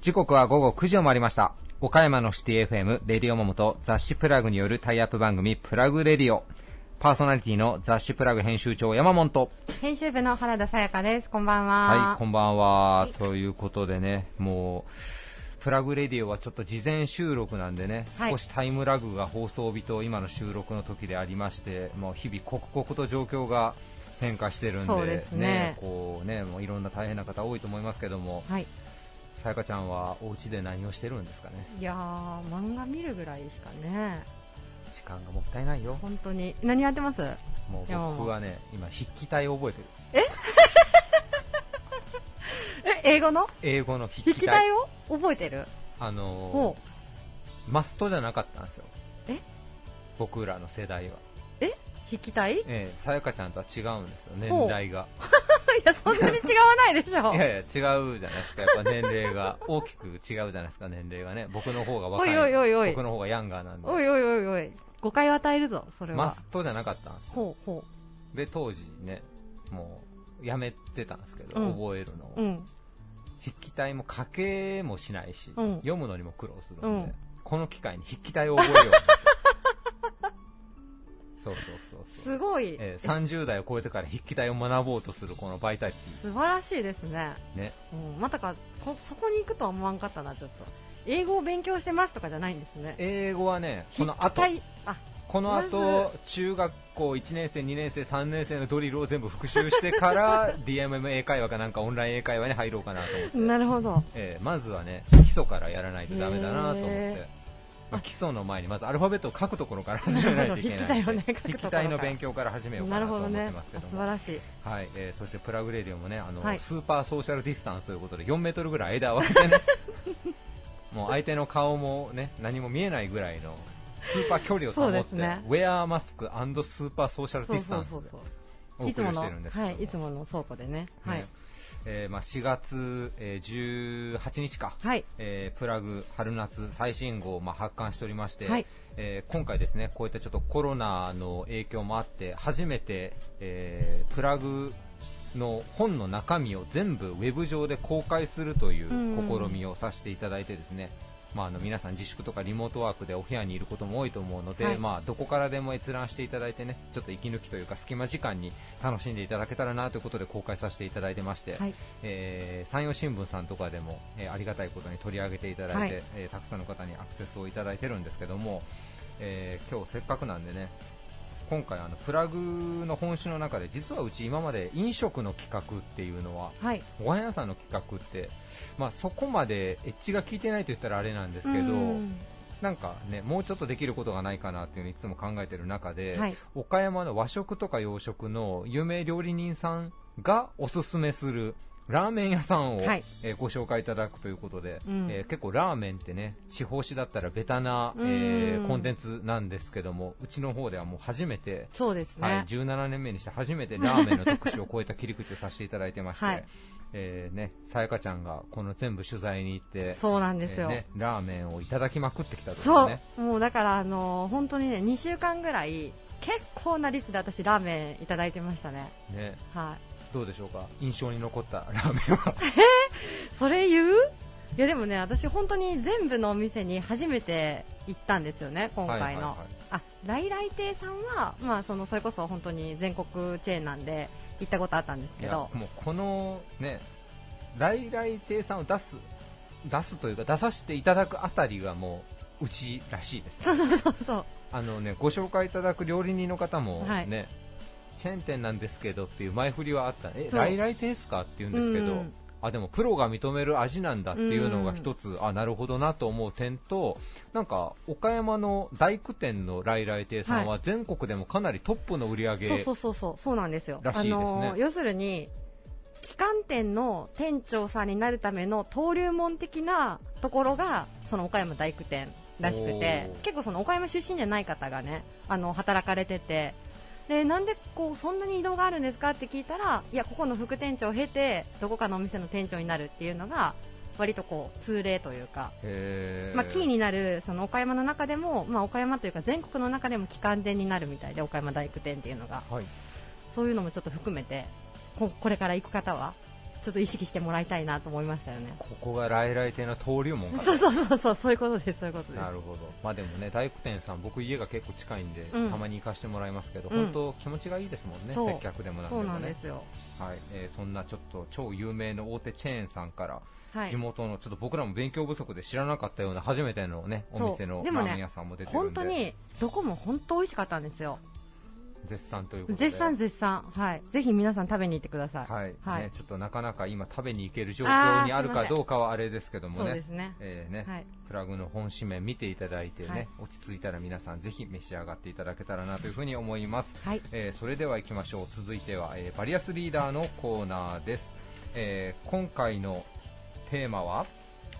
時刻は午後9時を回りました。岡山のシティ FM、レディオモモと雑誌プラグによるタイアップ番組、プラグレディオ。パーソナリティの雑誌プラグ編集長、山本と。編集部の原田さやかです。こんばんは。はい、こんばんは。ということでね、もう、プラグレディオはちょっと事前収録なんでね、はい少しタイムラグが放送日と今の収録の時でありまして、もう日々刻々と状況が変化してるんで、ですねこうね、もういろんな大変な方多いと思いますけども、はい。さやかちゃんはお家で何をしてるんですかね？いやー、漫画見るぐらいしかね。時間がもったいないよ。本当に。何やってます？もう僕はね、今筆記体を覚えてる。え、英語の？英語の筆筆記体。を？覚えてる？あのほー、マストじゃなかったんですよ。え？僕らの世代は。う。え？筆記体いええ、さやかちゃんとは違うんですよ、年代が。や、そんなに違わないでしょ。いやいや、違うじゃないですか、やっぱ年齢が。大きく違うじゃないですか、年齢がね。僕の方が若い。おいおいおい僕の方がヤンガーなんで。おいおいおいおい。誤解を与えるぞ、それは。マストじゃなかったんですよ。ほうほで、当時ね、もう、やめてたんですけど、うん覚えるのを。う。うん。筆記体も書けもしないし、うん読むのにも苦労するんで、うんこの機会に筆記体を覚えよう。そうそうそうそう。すごい。えー30代を超えてから筆記体を学ぼうとするこのバイタリテ素晴らしいですね。ィ。ね。うん。まさか、そ、そこに行くとは思わんかったな、ちょっと。英語を勉強してますとかじゃないんですね。英語はね、この後、体あ、この後、中学校1年生、2年生、3年生のドリルを全部復習してから、DMM 英会話かなんかオンライン英会話に入ろうかなと思って。なるほど。えーまずはね、基礎からやらないとダメだなと思ってへ。まあ、基礎の前にまずアルファベットを書くところから始めないといけないので 筆記体の勉強から始めようかななと思ってるほどね。ますけども素晴らしい。はい、えーそしてプラグレディオもねあの、はいスーパーソーシャルディスタンスということで4メートルぐらい間を空けてねもう相手の顔もね何も見えないぐらいのスーパー距離を保って、ね wear mask スーパーソーシャルディスタンスでそうそうそう。お送りいつもの、してるんですけどもはい、いつもの倉庫でね。はいね。えーまあ、4月、えー18日か、はい。えープラグ春夏最新号をまあ発刊しておりまして、はいえー今回ですねこういったちょっとコロナの影響もあって初めて、えープラグの本の中身を全部ウェブ上で公開するといううん試みをさせていただいてですね、まあ、あの皆さん自粛とかリモートワークでお部屋にいることも多いと思うので、はいまあ、どこからでも閲覧していただいてねちょっと息抜きというか隙間時間に楽しんでいただけたらなということで公開させていただいてまして、はい。えー山陽新聞さんとかでも、えーありがたいことに取り上げていただいて、はいえーたくさんの方にアクセスをいただいてるんですけども、えー今日せっかくなんでね今回あのプラグの本誌の中で実はうち今まで飲食の企画っていうのははい。ご飯屋さんの企画って、まあ、そこまでエッジが効いてないと言ったらあれなんですけどうんなんかねもうちょっとできることがないかなっていうのをいつも考えてる中で、はい。岡山の和食とか洋食の有名料理人さんがおすすめするラーメン屋さんを、はい。えーご紹介いただくということで、うん。えー結構ラーメンってね地方紙だったらベタな、えーうんコンテンツなんですけどもうちの方ではもう初めて、そうですね。はい、17年目にして初めてラーメンの特集を超えた切り口をさせていただいてまして、はい。えーね、さやかちゃんがこの全部取材に行ってそうなんですよ。えーね、ラーメンをいただきまくってきたというそう、ねもうだから、あのー本当にね、2週間ぐらい、結構な率で私、ラーメンいただいてましたね。ね。はい。どうでしょうか？印象に残った ラーメンは。それ言う？いやでもね、私本当に全部のお店に初めて行ったんですよね、今回の。あ、来来亭さんは、まあその、それこそ本当に全国チェーンなんで行ったことあったんですけど、もうこのね来来亭さんを出す出すというか出させていただくあたりがもううちらしいです、そうそうそうそう。あのねご紹介いただく料理人の方もね、はい。チェーン店なんですけどっていう前振りはあった。え来来亭ですかって言うんですけど、うんあでもプロが認める味なんだっていうのが一つ、あなるほどなと思う点となんか岡山の大工店の来来亭さんは全国でもかなりトップの売り上げ、そうそうそうそう、そうなんですよ。らしいですね。あのー要するに、旗艦店の店長さんになるための登竜門的なところが、その岡山大工店らしくて結構その岡山出身じゃない方がね、あの、働かれてて、で、なんでこう、そんなに移動があるんですかって聞いたら、いや、ここの副店長を経て、どこかのお店の店長になるっていうのが、割とこう、通例というか、まあ、キーになるその岡山の中でも、まあ、岡山というか全国の中でも旗艦店になるみたいで岡山大工店っていうのが。はい。そういうのもちょっと含めてここれから行く方はちょっと意識してもらいたいなと思いましたよね。ここが来来亭の登竜門かそうそうそうそう、そういうことです、そういうことです。なるほど、まあ、でもね大工店さん、僕、家が結構近いんで、うん。たまに行かせてもらいますけど、うん。本当、気持ちがいいですもんね、そう。接客でもなんでそうもねなんですよ。はい。えーそんなちょっと超有名の大手チェーンさんから、はい。地。元のちょっと僕らも勉強不足で知らなかったような初めての、ね、おそう。店のでもねラーメン屋さんも出てるんで、本当にどこも本当美味しかったんですよ。絶賛ということで。絶賛絶賛。はい。ぜひ皆さん食べに行ってください。はいはいね、ちょっとなかなか今、食べに行ける状況にあるかどうかはあれですけどもそうね、ですね。えーねはい。プラグの本紙面見ていただいてね、はい落ち着いたら皆さんぜひ召し上がっていただけたらなというふうに思います。はい。えーそれでは行きましょう。続いては、えーバリアスリーダーのコーナーです。えー今回のテーマは、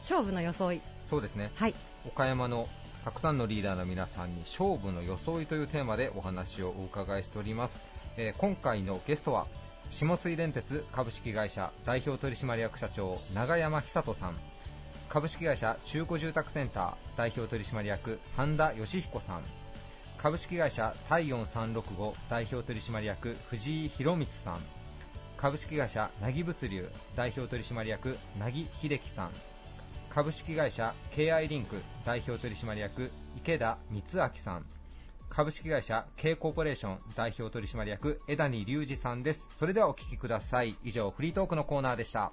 勝負の装い。そうですね、はい。岡山のたくさんのリーダーの皆さんに勝負の装いというテーマでお話をお伺いしております。えー今回のゲストは、下水電鉄株式会社代表取締役社長永山久人さん。株式会社中古住宅センター代表取締役半田義彦さん。株式会社体温365代表取締役藤井博光さん。株式会社なぎ物流代表取締役なぎ秀樹さん。株式会社 KI リンク代表取締役池田光明さん株式会社 K コーポレーション代表取締役枝谷隆二さんですそれではお聞きください以上フリートークのコーナーでした.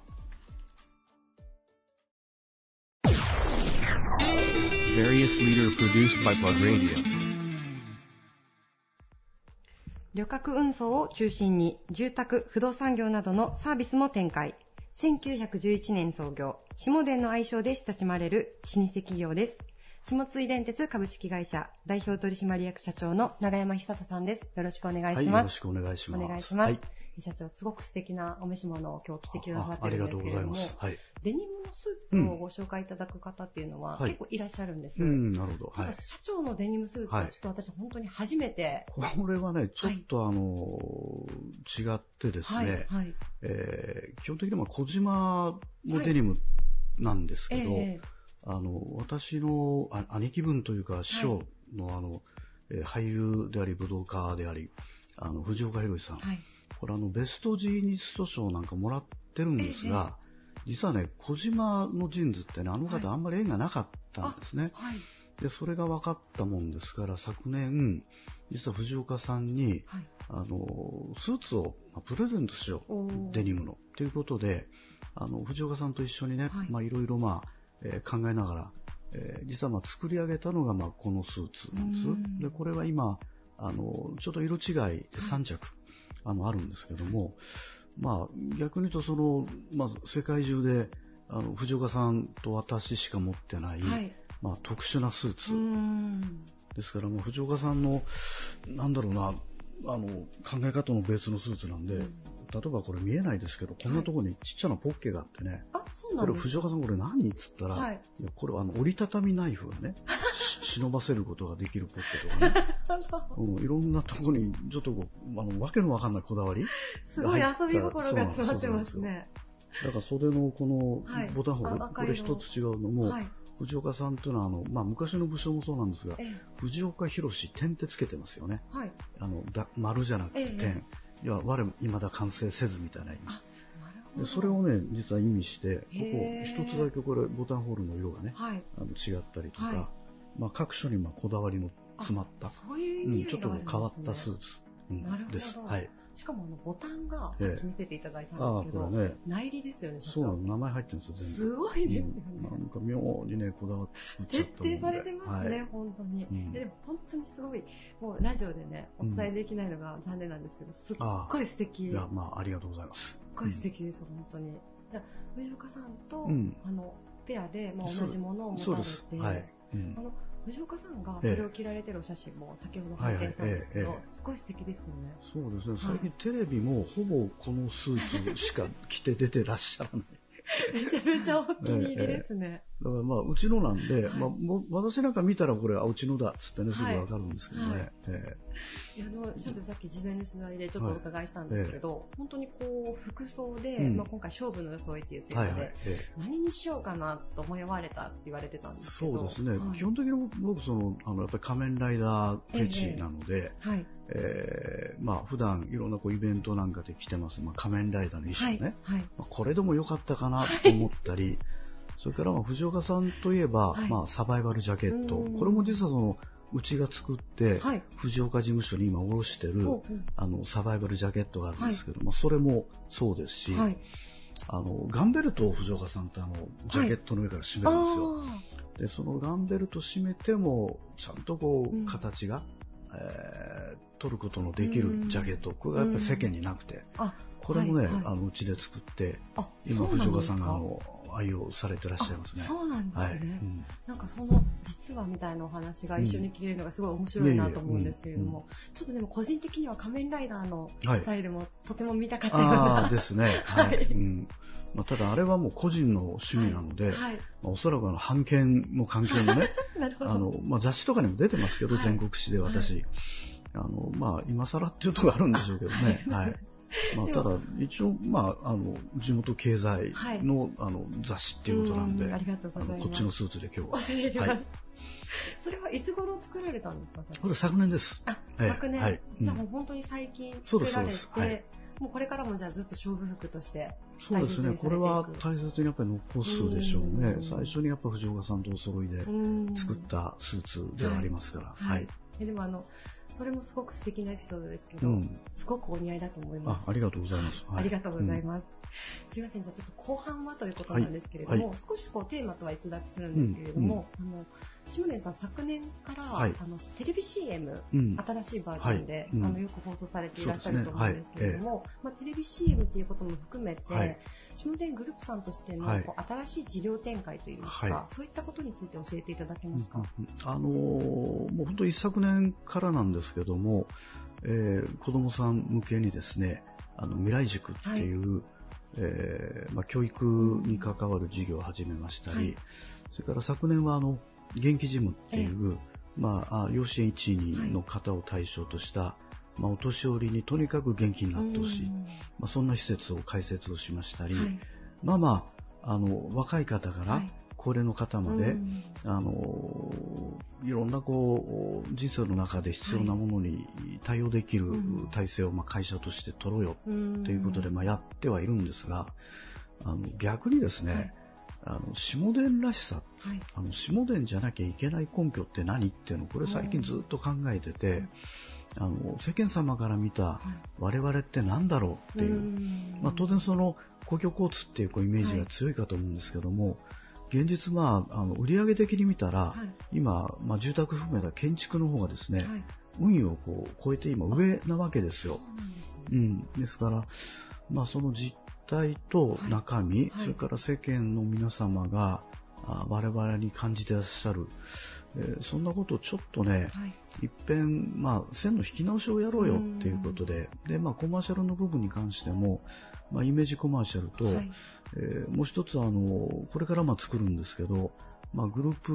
旅客運送を中心に住宅、不動産業などのサービスも展開。1911年創業、下電の愛称で親しまれる老舗企業です。下津井電鉄株式会社代表取締役社長の長山久人さんです。よろしくお願いはい、します。よろしくお願いします。お願いしますはい、社長、すごく素敵なお召し物を今日着てくださあってるんですけれども、ございます。はい。デニムのスーツをご紹介いただく方っていうのははい結構いらっしゃるんです。うん、なるほど。はい。社長のデニムスーツはちょっと私本当に初めて、これはね、ちょっとあの、違ってですはい、ね、はい。えー基本的には小島のデニムなんですけど、ええあの、私のあ兄貴分というか師匠のあの、えー俳優であり武道家であり、あの、藤岡弘さん。はい。これあの、ベストジーニスト賞なんかもらってるんですが、実はね、小島のジーンズってね、あのはい方あんまり縁がなかったんですね。はい。で、それが分かったもんですから、昨年、実は藤岡さんに、はい。あの、スーツをまあプレゼントしよう。デニムの。ということで、あの、藤岡さんと一緒にね、はいまあいろいろまあ、えー考えながら、えー実はまあ作り上げたのがまあこのスーツなんですうん。で、これは今、あの、ちょっと色違いで3着、あの、あるんですけども、まあ逆に言うとその、まず世界中で、あの、藤岡さんと私しか持ってない、はい。まあ特殊なスーツ。うーん。ですから、もう藤岡さんの、なんだろうな、あの、考え方の別のスーツなんで、うん例えばこれ見えないですけど、こんなところにちっちゃなポッケがあってね、あ、そうなこれんです。藤岡さんこれ何っつったら、はい。いやこれはあの折りたたみナイフがね、し忍ばせることができるポッケとかね、うん、いろんなところにちょっとこう、あの、わけのわかんないこだわりすごい遊び心が詰まってますね。だから袖のこはい。のボタンホール、あ赤色これ一つ違うのも、はい。藤岡さんというのはあの、まあ、昔の武将もそうなんですが、ええ。藤岡弘点ってつけてますよね。はい。あのだ丸じゃなくてええ点、いや我も未だ完成せずみたいな意味。でそれをね実は意味してここへえ一つだけこれボタンホールの色がねはい。あの違ったりとか、はいまあ、各所にまあこだわりの詰まった、ちょっと変わったスーツ、うんです。はい。しかもあのボタンがさっき見せていただいたんですけど、これね。内裏ですよね、社そうな長。の名前入ってるんですよすごいですよね。うん、なんか妙にねこだわって作っちゃっ徹たもんで。底されてますね、はい。本当に、うん。でも本当にすごい、もうラジオでね、お伝えできないのが残念なんですけど、すっごい素敵、すっいやまあありがとうございます。ごい素敵です、本当に。じゃあ、藤岡さんと、うん。あのペアで、まあ、同じものを持たれて、はい、うん。あの藤岡さんがそれを着られてるお写真も先ほど拝見したんですけど、すごい素敵ですよね。そうですね、はい最近テレビもほぼこのスーツしか着て出てらっしゃらない。めちゃめちゃお気に入りですね。だからまあ、うちのなんで、まあ、もう私なんか見たらこれ、あ、うちのだっつってね、すぐわかるんですけどね。はい。えいやあの社長さっき事前の取材でちょっとお伺いしたんですけど、本当にこう服装で、うん。まあ、今回勝負の装いって言ってるので、えはいはい。ええ。何にしようかなと思われたって言われてたんですけど。そうですね、はい。基本的に僕その、あのやっぱり仮面ライダーフェチなので、はい。えーまあ普段いろんなこうイベントなんかで着てます、まあ、仮面ライダーの衣装ね、はい。まあ、これでもよかったかなと思ったり、それからまあ藤岡さんといえば、はい。まあ、サバイバルジャケット。うん、これも実はそのうちが作って、はい。藤岡事務所に今卸してる、ほうほう。あのサバイバルジャケットがあるんですけど、まあ、それもそうですし、はい。あのガンベルトを藤岡さんってあのジャケットの上から締めるんですよ。あでそのガンベルト締めてもちゃんとこうん。う形が、えー取ることのできるジャケット、これがやっぱり世間になくて、ーあこれもね、はいはい。あのうちで作ってあ今藤岡さんがあの愛用されてらっしゃいますね。あ。そうなんですね、はい、うん。なんかその実はみたいなお話が一緒に聞けるのがすごい面白いなと思うんですけれども、ちょっとでも個人的には仮面ライダーのはいスタイルもとても見たかったような、ああですね、はい。はい。うん。まあ、ただあれはもう個人の趣味なので、はい、まあ、おそらくあの版権の関係もね あの、まあ、雑誌とかにも出てますけど、はい。全国紙で私、あのまあ、今更っていうところあるんでしょうけどね、はい まあ、ただ一応、まあ、あの地元経済の,、あの雑誌っていうことなんで、うんありがとうございます。こっちのスーツで今日は。はい。それはいつ頃作られたんですかこれ昨年です。あ、ええ。昨年、はい。うん。じゃあもう本当に最近作られてですそうです。はい。もうこれからもじゃあずっと勝負服としてそうですね、これは大切にやっぱり残すでしょうね。う。ん。最初にやっぱ藤岡さんとお揃いでうん。作ったスーツではありますから。ははいい。えでもあのそれもすごく素敵なエピソードですけど、うんすごくお似合いだと思います。あありがとうございます。はいありがとうございます。すいません、じゃあちょっと後半はということなんですけれども、はいは少しこうテーマとは逸脱するんですけれども、あの下根さん昨年から、はい。あのテレビ CM うん。新しいバージョンで、はい。うん。あのよく放送されていらっしゃると思うんですけれども、そうまあ、テレビ CM っていうことも含めて、はい。下田グループさんとしての、はい。こう新しい事業展開といいますか、はそういったことについて教えていただけますか？うん。あのーもう本当一昨年からなんですけども、えー子供さん向けにですね、あの未来塾っていう、えーまあ、教育に関わる事業を始めましたり、はい。それから昨年はあの元気ジムっていう、まあ、あ養子縁1、2の方を対象とした、まあ、お年寄りにとにかく元気になってほしい、うん。まあ、そんな施設を開設をしましたり、はい。まあまあ、あの若い方からはい高齢の方まで、うん。あのいろんなこう人生の中で必要なものに対応できるうん。体制をまあ会社として取ろうようん。ということでまあやってはいるんですが、あの逆にですね、はい。あの下田らしさ、はい。あの下田じゃなきゃいけない根拠って何っていうのこれ最近ずっと考えてて、あの世間様から見たはい。我々って何だろうっていう、ん。まあ、当然その公共交通っていうこうイメージが強いかと思うんですけども、現実まああの売上的に見たら、はい。今、まあ、住宅含めた建築の方がですね、はい。運位をこう超えて今上なわけですよ。そうなんですね。うん、ですから、まあ、その実態と中身、はい。それから世間の皆様があ我々に感じてらっしゃる、えーそんなことをちょっとね、はい。一遍、まあ、線の引き直しをやろうよっていうことで、で、まあ、コマーシャルの部分に関しても、まあ、イメージコマーシャルと、はい。えーもう一つ、あの、これからまあ作るんですけど、まあ、グループ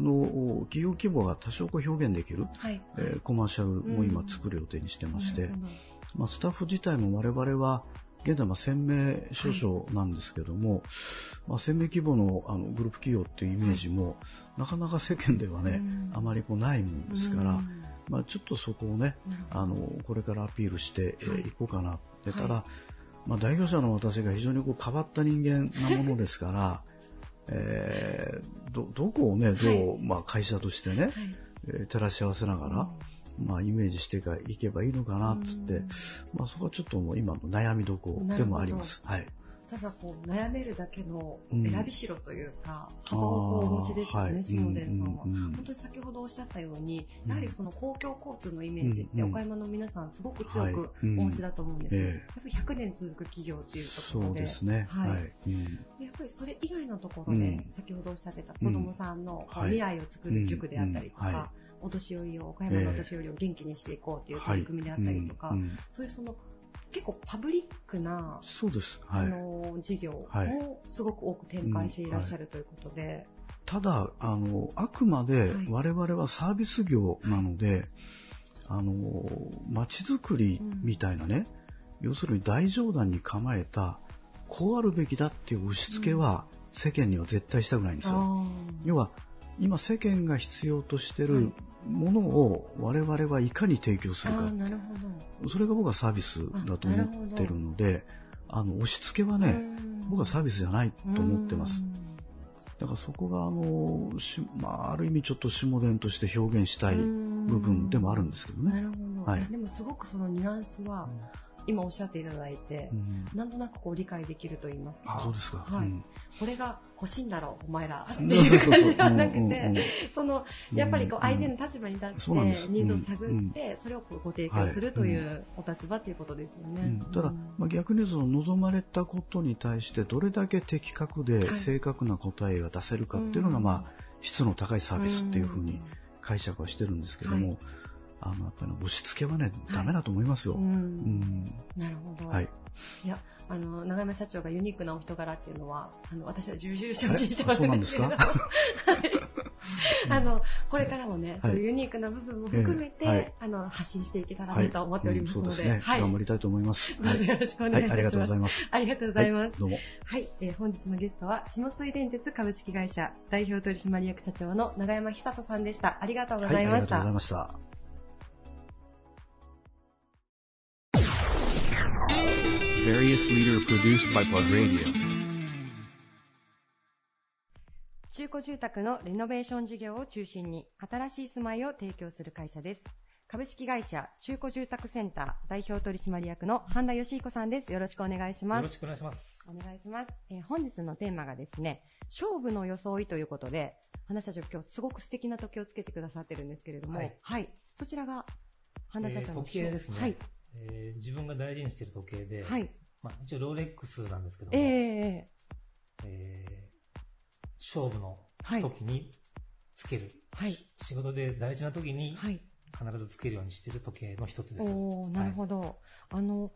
の企業規模が多少こう表現できる、はい。えーコマーシャルも今作る予定にしてまして、まあ、スタッフ自体も我々は、現在まあ1000名少々なんですけども、まあ、1000名規模のあのグループ企業っていうイメージも、なかなか世間ではね、うん。あまりこうないもんですから、うん。まあ、ちょっとそこをね、あのこれからアピールしてい、こうかな。ではいただ、まあ、代表者の私が非常にこう変わった人間なものですから、えーどどこをね、どう、はいまあ、会社としてね、照らし合わせながら、まあ、イメージしていけばいいのかなっつって、うんまあ、そこはちょっともう今の悩みどころでもあります。はい。ただこう悩めるだけのうん。選びしろというか、幅をお持ちですよね、下田さんは。本当に先ほどおっしゃったように、うん。やはりその公共交通のイメージって、うん岡山の皆さんすごく強くお持ちだと思うんですやっぱり100年続く企業っていうとこそろで。すね。はい。やっぱりそれ以外のところで、うん。先ほどおっしゃってた子供さんの未来を作る塾であったりとか、お年寄りを、岡山のお年寄りを元気にしていこうという取り組みであったりとか、はい。うんうん。そういうその結構パブリックな、そうです。あはい。の事業はい。もすごく多く展開していらっしゃるということで、ただ、あの、あくまではい。我々はサービス業なので、あの、街づくりみたいなね、要するに大冗談に構えた、こうあるべきだっていう押し付けは世間には絶対したくないんですよ。あ要は、今世間が必要としてはいるものを我々はいかに提供すーるか。なるほど。それが僕はサービスだと思ってるので、あの、押し付けはね、僕はサービスじゃないと思ってます。だからそこが、あの、しまあ、ある意味ちょっと下田として表現したい部分でもあるんですけどね。なるほど、はいでもすごくそのニュアンスは、今おっしゃっていただいて、うん。なんとなくこう理解できると言いますか。あそうですか。はい。うん。これが欲しいんだろう、お前ら。っていう感じではなくて、その、やっぱりこううん相手の立場に立って、ニーズを探って、それをこうご提供するというお立場ということですよね。うん。ただ、まあ、逆にその望まれたことに対してどれだけ的確ではい。正確な答えが出せるかっていうのが、うん。まあ、質の高いサービスっていうふうに解釈はしてるんですけども、はいあのやっぱり押し付けはね、ダメだと思いますよ。ううんんなるほど。はい。いや、あの、長山社長がユニークなお人柄っていうのは、あの、私は重々承知してますえそうなんですか？はい。あの、これからもね、はいそういうユニークな部分も含めて、ええはいあの、発信していけたらはいなと思っておりますので、うんそうですね。はい。頑張りたいと思います。どうぞよろしくお願いします。はい、ありがとうございます。ありがとうございます。はい、どうも。はい、えー本日のゲストは、下水電鉄株式会社代表取締役社長の長山久人さんでした。ありがとうごはい、あざいました。りがとうございました。Various leader produced by Plug Radio. 中古住宅のレノベーション事業を中心に新しい住まいを提供する会社です。株式会社中古住宅センター代表取締役の半田義彦さんです。よろしくお願いします。よろしくお願いします。お願いします、えー本日のテーマがですね、勝負の装いということで、花社長今日すごく素敵な時計をつけてくださってるんですけれども、はいそちらが花社長の、えー時計ですね、はい。えー自分が大事にしている時計で、はい。まあ、一応ローレックスなんですけども、えええー勝負のはい。時につける、はいし仕事で大事な時にはい。必ずつけるようにしている時計の一つです。おーなるほど。あの、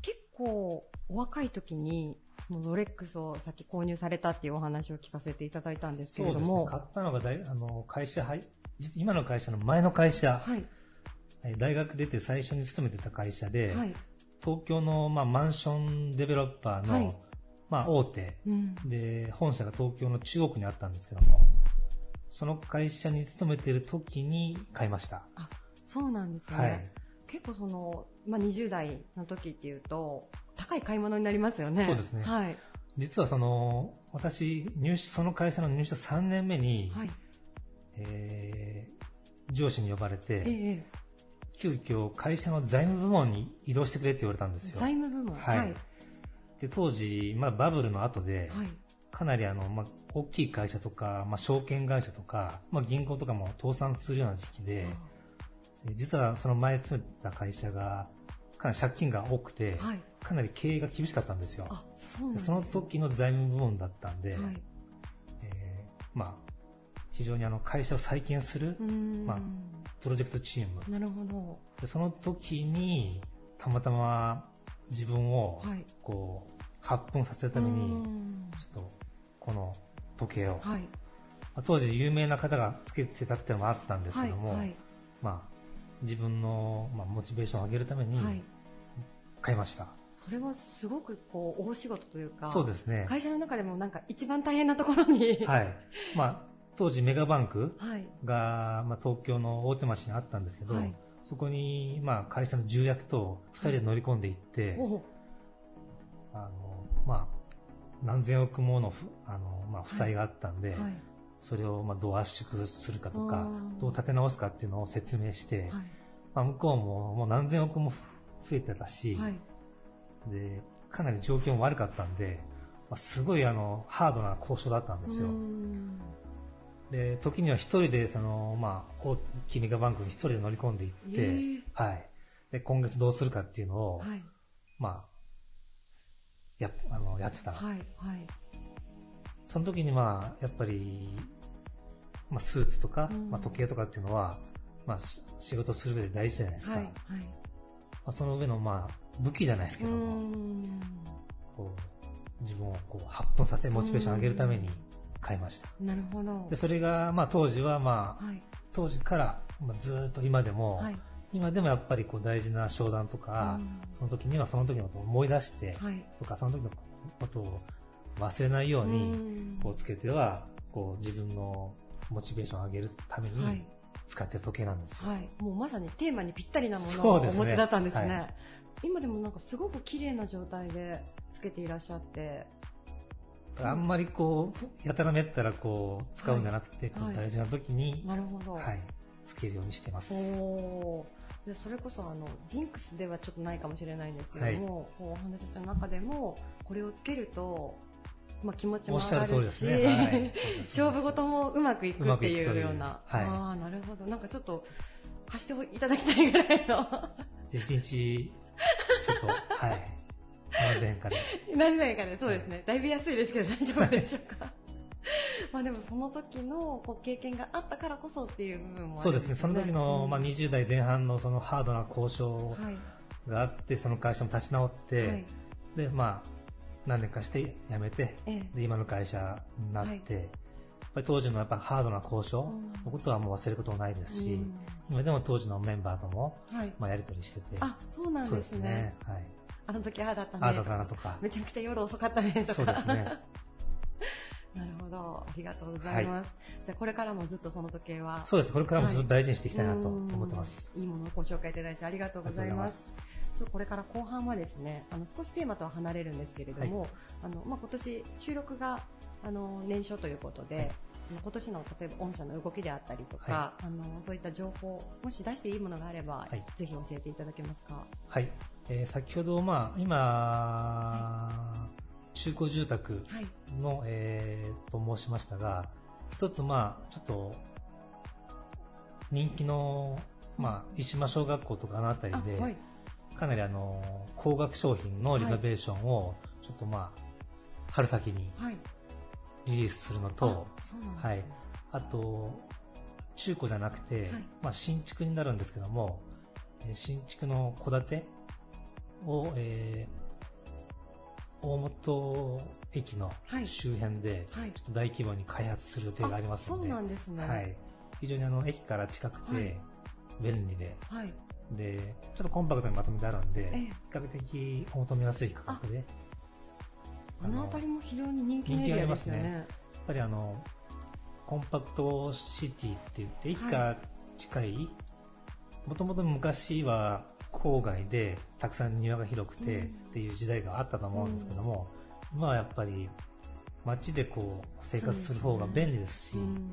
結構お若い時に、そのロレックスをさっき購入されたっていうお話を聞かせていただいたんですけれども、そうですね。買ったのが大あの会社入、実今の会社の前の会社、はい。えー大学出て最初に勤めてた会社で、はい。東京の、まあ、マンションデベロッパーの、はいまあ、大手うん。で、本社が東京の中央区にあったんですけども、その会社に勤めてる時に買いました。あ、そうなんですね。はい。結構その、まあ、20代の時っていうと、高い買い物になりますよね。そうですねはい。実はその、私、入社、その会社の入社3年目に、はい。えー上司に呼ばれえて、え急遽会社の財務部門に移動してくれって言われたんですよ。財務部門？はいはい。で、当時、まあバブルの後で、はい。かなりあの、まあ、大きい会社とか、まあ、証券会社とか、まあ、銀行とかも倒産するような時期で、え実はその前勤めてた会社が、かなり借金が多くて、はい。かなり経営が厳しかったんですよ。あ、そうなんでですねその時の財務部門だったんで、はい。えーまあ、非常にあの会社を再建する。まあプロジェクトチーム、なるほど。でその時にたまたま自分をはい。こう発奮させるために、んちょっとこの時計を、はい。まあ当時有名な方がつけてたっていうのもあったんですはい。けども、はい。まあ、自分の、まあ、モチベーションを上げるためにはい。買いました。それはすごくこう、大仕事というか、そうですね。会社の中でもなんか一番大変なところに、はい。まあ、当時メガバンクはい。が、まあ、東京の大手町にあったんですけど、はいそこに、まあ、会社の重役と2人で乗り込んでいって、おうあの、まあ、何千億ものふあの、まあ、負債があったんで、はい。それをまあどう圧縮するかとかどう立て直すかっていうのを説明して、はい。まあ、向こうももう何千億も増えてたし、はい。で、かなり状況も悪かったんで、まあ、すごいあの、ハードな交渉だったんですよで、時には一人で、その、まあ、大きいメガバンクに一人で乗り込んでいって、えーはい。で、今月どうするかっていうのを、はい。まあ、や、あの、やってた。はい。はい。その時にまあ、やっぱり、まあ、スーツとか、うんまあ、時計とかっていうのは、まあ、し仕事する上で大事じゃないですか。はい。はい。まあ、その上の、まあ、武器じゃないですけども、んこう自分をこう発奮させ、モチベーション上げるために買いました。なるほどで、。それが、まあ当時はまあ、はい。当時から、まあ、ずーっと今でも、はい。今でもやっぱりこう大事な商談とか、その時にはその時のことを思い出して、はい。とかその時のことを忘れないように、んこうつけては、こう自分のモチベーションを上げるためにはい。使ってる時計なんですよ。はい。もうまさにテーマにぴったりなものをお持ちだったんですね。はい今でもなんかすごく綺麗な状態でつけていらっしゃって。あんまりこう、やたらめったらこう、使うんじゃなくて、はい。大事な時に、なるほど。はい、つけるようにしてます。おー。でそれこそあのジンクスではちょっとないかもしれないんですけども、こうお話しした中でもこれをつけると、まあ、気持ちも上がるしね。はい。勝負事もうまくいくっていうような。うはい。ああなるほど。なんかちょっと貸していただきたいぐらいの。一日、ちょっと、はい、何千円かで。何年かでそうですね、だいぶ安いですけど大丈夫でしょうか。まあでもその時のこう経験があったからこそっていう部分もそうですね、その時の、うん。まあ、20代前半のそのハードな交渉はい。があって、その会社も立ち直って、はい。で、まあ、何年かして辞めて、ええ。で、今の会社になって、やっぱり当時のやっぱハードな交渉のことはもう忘れることもないですし、うん。今でも当時のメンバーとも、はい。まあ、やり取りしてて、あそうなんですすね、はい。あの時ああだったねああだったなとか、めちゃくちゃ夜遅かったねとか。そうですね。なるほど。ありがとうございます、じゃあこれからもずっとその時計はそうです。これからもずっと大事にしていきたいなとうん思ってます。いいものをご紹介いただいてありがとうございます。ちょっとこれから後半はですね、あの少しテーマとは離れるんですけれども、あのまあ今年収録があの年初ということで、はい今年の例えば御社の動きであったりとか、はあのそういった情報もし出していいものがあれば、はいぜひ教えていただけますか？はい。えー先ほど、まあ、今、中古住宅はい。の、えーと申しましたが、一つ、まあ、ちょっと、人気の、まあ、石間小学校とかのあたりで。かなりあの、高額商品のリノベーションを、ちょっとまあ、春先にはい。リリースするのあと、はい。あと、中古じゃなくて、はいまあ、新築になるんですけども、えー新築の戸建てを、えー大本駅のはい周辺で、はいちょっと大規模に開発する予定がありますので、そうなんですね。はい。非常にあの、駅から近くはいて、便利で、はい。で、ちょっとコンパクトにまとめてあるんで、ええ比較的お求めやすい価格で、あの辺りも非常に人気のエリアですよね。やっぱりあの、コンパクトシティって言って、駅から近い、もともと昔は郊外でたくさん庭が広くてうん。っていう時代があったと思うんですけども、今はやっぱり街でこう生活する方が便利ですし、うん。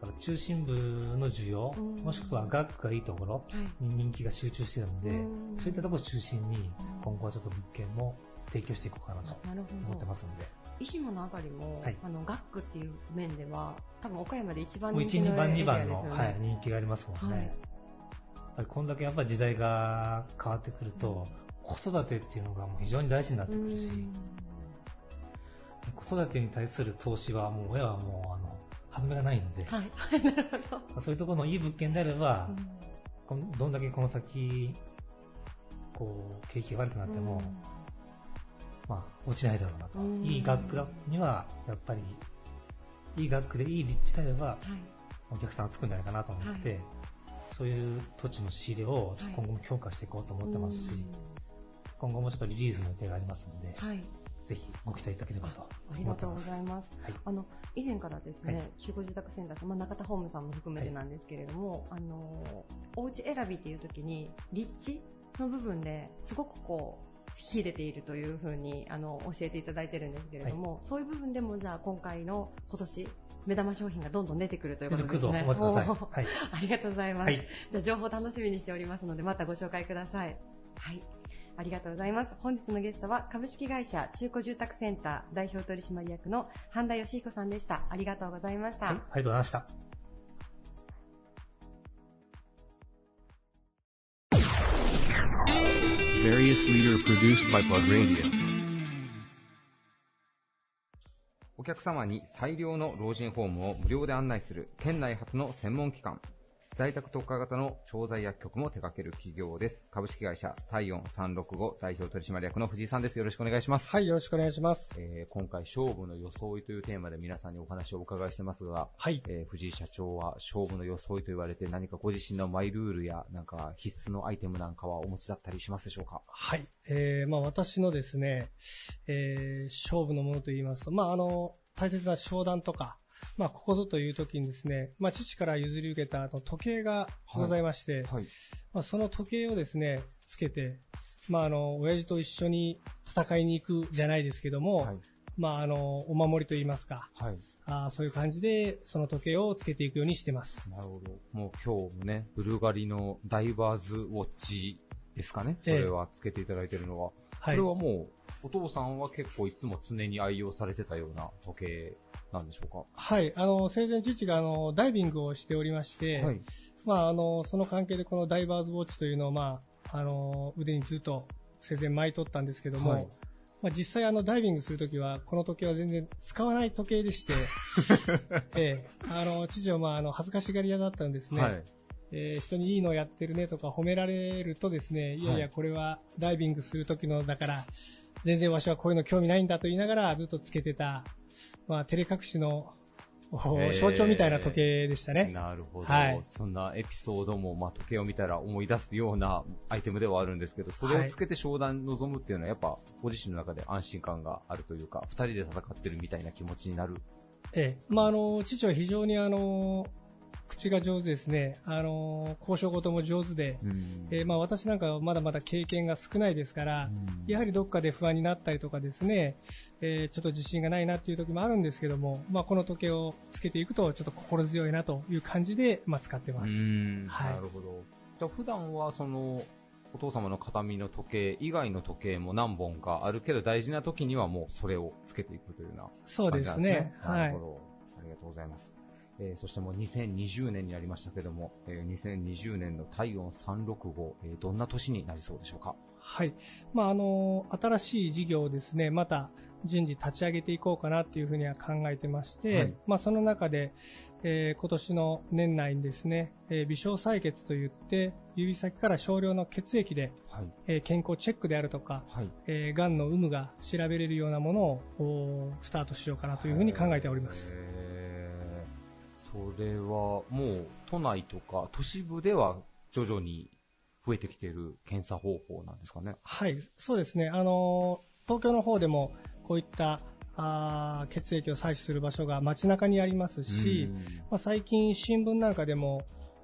だから中心部の需要、うん。もしくは学区がいいところはい。に人気が集中してるんで、うん。そういったところを中心に今後はちょっと物件も提供していこうかなと思ってま。すんで。石間のあたりも、はいあの学区っていう面では多分岡山で一番1、2番、人気のエリアです2よね。番の、はい、人気がありますもんね。はいやっぱりこんだけやっぱり時代が変わってくると、子育てっていうのがもう非常に大事になってくるし、子育てに対する投資はもう親はもうあの、歯止めがないんで、はい、はい、なるほど。そういうところのいい物件であれば、うんどんだけこの先、こう、景気が悪くなっても、まあ、落ちないだろうなと。うんいい学区には、やっぱり、いい学区でいい立地であれば、はい、お客さんがつくんじゃないかなと思って、そういう土地の仕入れを今後も強化していこうと思ってますし、今後もちょっとリリースの予定がありますので、はい、ぜひご期待いただければとありがとうご。ざいます。はい。あの以前からですね、はい中古住宅センターさん、まあ、中田ホームさんも含めてなんですけれども、あのお家選びっていう時に立地の部分ですごくこう秀でているというふうにあの教えていただいてるんですけれども、そういう部分でもじゃあ今回の今年目玉商品がどんどん出てくるということですね。はい。ありがとうございます。はい。じゃあ情報楽しみにしておりますので、またご紹介ください。はい。ありがとうございます。本日のゲストは株式会社中古住宅センター代表取締役の半田義彦さんでした。ありがとうございました。はい、ありがとうございました。Various leader produced by Plug Radio. お客様に最良の老人ホームを無料で案内する県内初の専門機関在宅特化型の調剤薬局も手掛ける企業です。株式会社体温365代表取締役の藤井さんです。よろしくお願いします。はい、よろしくお願いします。えー今回、勝負の装いというテーマで皆さんにお話をお伺いしてますが、はい。えー藤井社長は勝負の装いと言われて何かご自身のマイルールやなんか必須のアイテムなんかはお持ちだったりしますでしょうか？はい。えー、まあ私のですね、えー、勝負のものと言いますと、まああの、大切な商談とか、まあここぞという時にですね、まあ父から譲り受けたあの時計がございまして、はい。まあその時計をですね、つけて、まああの、親父と一緒に戦いに行くじゃないですけども、はい。まああの、お守りと言いますか、はい。あーそういう感じでその時計をつけていくようにしてます。なるほど。もう今日もね、ブルガリのダイバーズウォッチですかね？それはつけていただいているのは。はい。それはもう、お父さんは結構いつも常に愛用されてたような時計なんでしょうか？はい。あの、生前父があの、ダイビングをしておりまして、はい。まあ、あの、その関係でこのダイバーズウォッチというのを、まあ、あの、腕にずっと生前巻いとったんですけども、はいまあ、実際あの、ダイビングするときは、この時計は全然使わない時計でして、ええ、あの、父はまあ、あの、恥ずかしがり屋だったんですね。はい。えー人にいいのやってるねとか褒められるとですね、いやいや、はいこれはダイビングする時のだから、全然わしはこういうの興味ないんだと言いながらずっとつけてた、まあ、照れ隠しの象徴みたいな時計でしたね。なるほど、はい。そんなエピソードも、まあ、時計を見たら思い出すようなアイテムではあるんですけど、それをつけて商談に臨むっていうのは、やっぱご自身の中で安心感があるというか、二人で戦ってるみたいな気持ちになる。ええ。まあ、あの、父は非常にあの、口が上手ですね。あの、交渉事も上手で、うんえーまあ、私なんかはまだまだ経験が少ないですから、やはりどっかで不安になったりとかですね、えーちょっと自信がないなっていう時もあるんですけども、まあ、この時計をつけていくと、ちょっと心強いなという感じで、まあ、使ってうます。ん、はいなるほど。じゃあ普段はその、お父様の形見の時計以外の時計も何本かあるけど大事な時にはもうそれをつけていくというようなそう感じなんですね。ですね。はいなるほ。ど。ありがとうございます。えーそしてもう2020年になりましたけども、えー2020年の体温365、えーどんな年になりそうでしょうか？はい。まあ、あの、新しい事業をですね、また順次立ち上げていこうかなっていうふうには考えてまして、はいまあ、その中で、えー今年の年内にですね、えー微小採血といって、指先から少量の血液で、はい。えー健康チェックであるとか、はい。えー、がんの有無が調べれるようなものをスタートしようかなというふうに考えております。それはもう都内とか都市部では徐々に増えてきている検査方法なんですかね。はい、そうですね。あのー東京の方でもこういったあー血液を採取する場所が街中にありますし、うんまあ、最近新聞なんかでも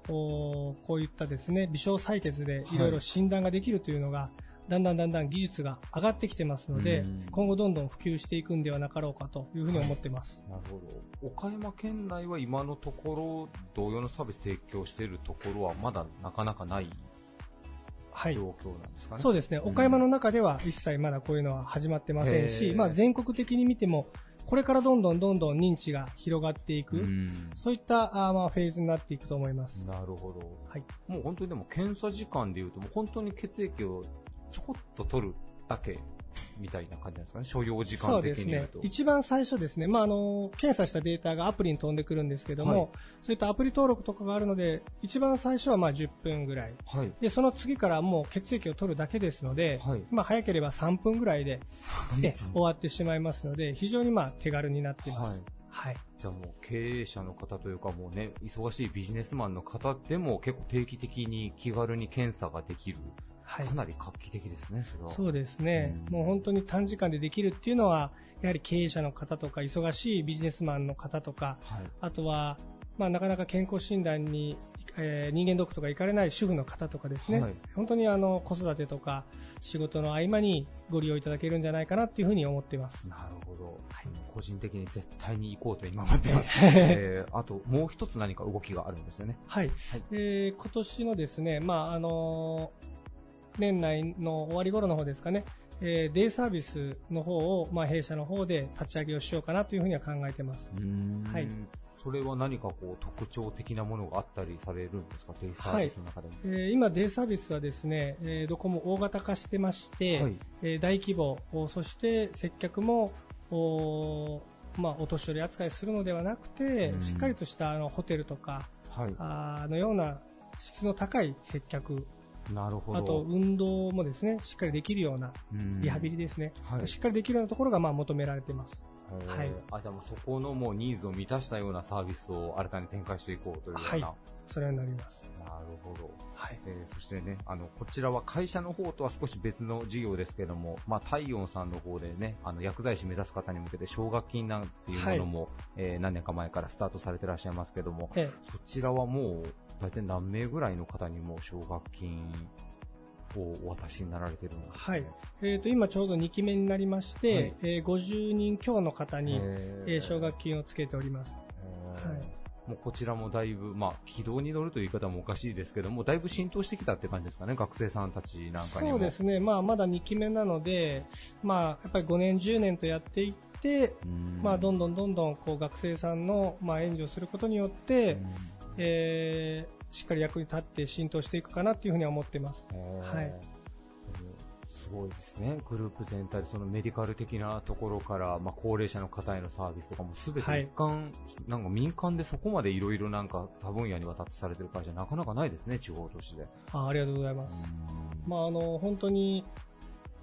おーこういったですね微小採血でいろいろ診断ができるというのが、だんだんだんだん技術が上がってきてますので、うん今後どんどん普及していくんではなかろうかというふうに思ってます。なるほど。岡山県内は今のところ同様のサービス提供しているところはまだなかなかないはい。状況なんですかね。そうですね。うん岡山の中では一切まだこういうのは始まってませんへし、ーまあ全国的に見ても、これからどんどんどんどん認知が広がっていく、うんそういったあーまあフェーズになっていくと思います。なるほど。はい。もう本当にでも検査時間でいうと、もう本当に血液をちょこっと取るだけみたいな感じなんですかね、所要時間そうですね的に言うと。。一番最初ですね、まあ、あの、検査したデータがアプリに飛んでくるんですけども、はいそういったアプリ登録とかがあるので、一番最初はまあ10分ぐらい。はい。で、その次からもう血液を取るだけですので、はいまあ、早ければ3分ぐらいで、え3終わってしまいますので、非常にまあ手軽になっています。はい。はい。じゃあもう経営者の方というかもうね、忙しいビジネスマンの方でも結構定期的に気軽に検査ができる。はい。かなり画期的ですね、それは。そうですね、うんもう本当に短時間でできるっていうのは、やはり経営者の方とか、忙しいビジネスマンの方とか、はい。あとは、まあ、なかなか健康診断に、えー人間ドックとか行かれない主婦の方とかですね、はい本当にあの子育てとか仕事の合間にご利用いただけるんじゃないかなっていうふうに思っています。なるほど。はい個人的に絶対に行こうと今思ってます。えー、あと、もう一つ何か動きがあるんですよね。はい。えー今年のですね、まあ、あの年内の終わり頃の方ですかね、えーデイサービスの方を、まあ、弊社の方で立ち上げをしようかなというふうには考えてます。はい。それは何かこう特徴的なものがあったりされるんですか、デイサービスの中でも。えー今、デイサービスはですね、えーどこも大型化してまして、はい。えー大規模、おそして接客も、おまあ、お年寄り扱いするのではなくてう、ん。しっかりとしたあのホテルとか、はい。あのような質の高い接客、なるほど。あと運動もですね、しっかりできるようなうんリハビリですね、はいしっかりできるようなところがまあ求められてます。はいあ、じゃあもうそこのもうニーズを満たしたようなサービスを新たに展開していこうというような。はいそれになります。なるほど。はい。えーそしてね、あの、こちらは会社の方とは少し別の事業ですけども、まあ、体温さんの方でね、あの、薬剤師目指す方に向けて奨学金なんていうものも、えー何年か前からスタートされてらっしゃいますけども、えそちらはもう、大体何名ぐらいの方にも奨学金をお渡しになられてるんですか、はい。えーと、今ちょうど2期目になりまして、はいえー50人強の方に、ええー奨学金をつけております。えーはいもうこちらもだいぶ、まあ、軌道に乗るという言い方もおかしいですけども、だいぶ浸透してきたって感じですかね、学生さんたちなんかにも。そうですね。まあ、まだ2期目なので、まあ、やっぱり5年、10年とやっていって、うんまあ、どんどんどんどん、こう、学生さんの、まあ、援助をすることによって、うんえーしっかり役に立って浸透していくかなっていうふうには思ってます。はいすごいですね、グループ全体でそのメディカル的なところから、まあ、高齢者の方へのサービスとかもすべてはい。一貫、なんか民間でそこまでいろいろなんか多分野にわたってされてる会社なかなかないですね、地方都市で。あありがとうございます。うん。まあ、あの、本当に、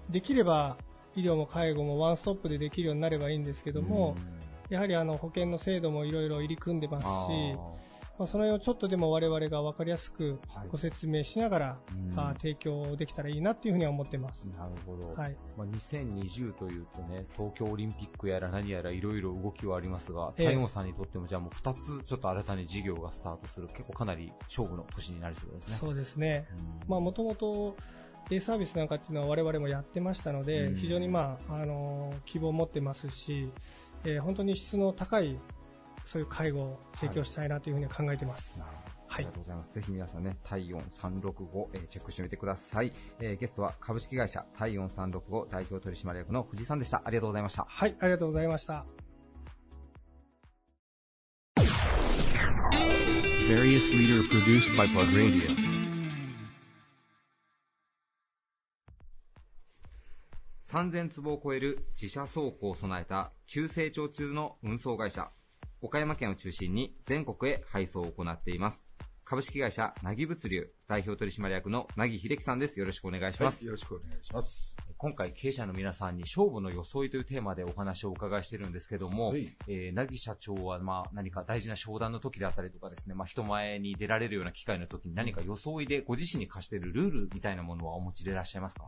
できれば、医療も介護もワンストップでできるようになればいいんですけども、やはりあの保険の制度もいろいろ入り組んでますし、まあ、その辺をちょっとでも我々が分かりやすくはいご説明しながら、うんあー提供できたらいいなっていうふうには思ってます。なるほど。はい。まあ、2020というとね、東京オリンピックやら何やらいろいろ動きはありますが、ええ太陽さんにとってもじゃあもう2つちょっと新たに事業がスタートする、結構かなり勝負の年になりそうですね。そうですね。うんまあ、もともと、デイサービスなんかっていうのは我々もやってましたので、うん非常にまあ、あのー希望を持ってますし、えー本当に質の高い、そういう介護を提供したいなというふうには考えてます。はいりがとうございます。ぜひ皆さんね、体温365、えーチェックしてみてください。えーゲストは株式会社体温365代表取締役の藤井さんでした。ありがとうございました。はい、ありがとうございました。Various leader produced by Plug Radio. 3000坪を超える自社倉庫を備えた急成長中の運送会社。岡山県を中心に全国へ配送を行っています。株式会社なぎ物流代表取締役のなぎ秀樹さんです。よろしくお願いします。よろしくお願いします。今回経営者の皆さんに勝負の装いというテーマでお話をお伺いしてるんですけども、はいえー、なぎ社長はまあ何か大事な商談の時であったりとかですね、まあ人前に出られるような機会の時に何か装いでご自身に課しているルールみたいなものはお持ちでいらっしゃいますか、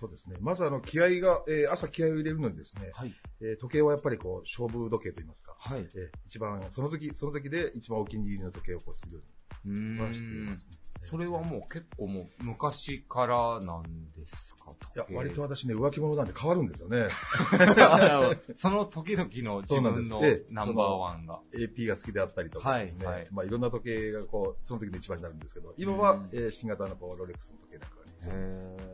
そうですね。まずあの、気合が、えー朝気合を入れるのにですね、はい。えー時計はやっぱりこう、勝負時計といいますか、はい。えー一番、その時、その時で一番お気に入りの時計をこうするよううにはしていますね。それはもう結構もう昔からなんですかいや、割と私ね、浮気者なんで変わるんですよね。その時々の自分のナンバーワンが。AP が好きであったりとかですね、はいはいまあいろんな時計がこう、その時の一番になるんですけど、今は、うんえー新型のこうロレックスの時計なんかがね、非常にへ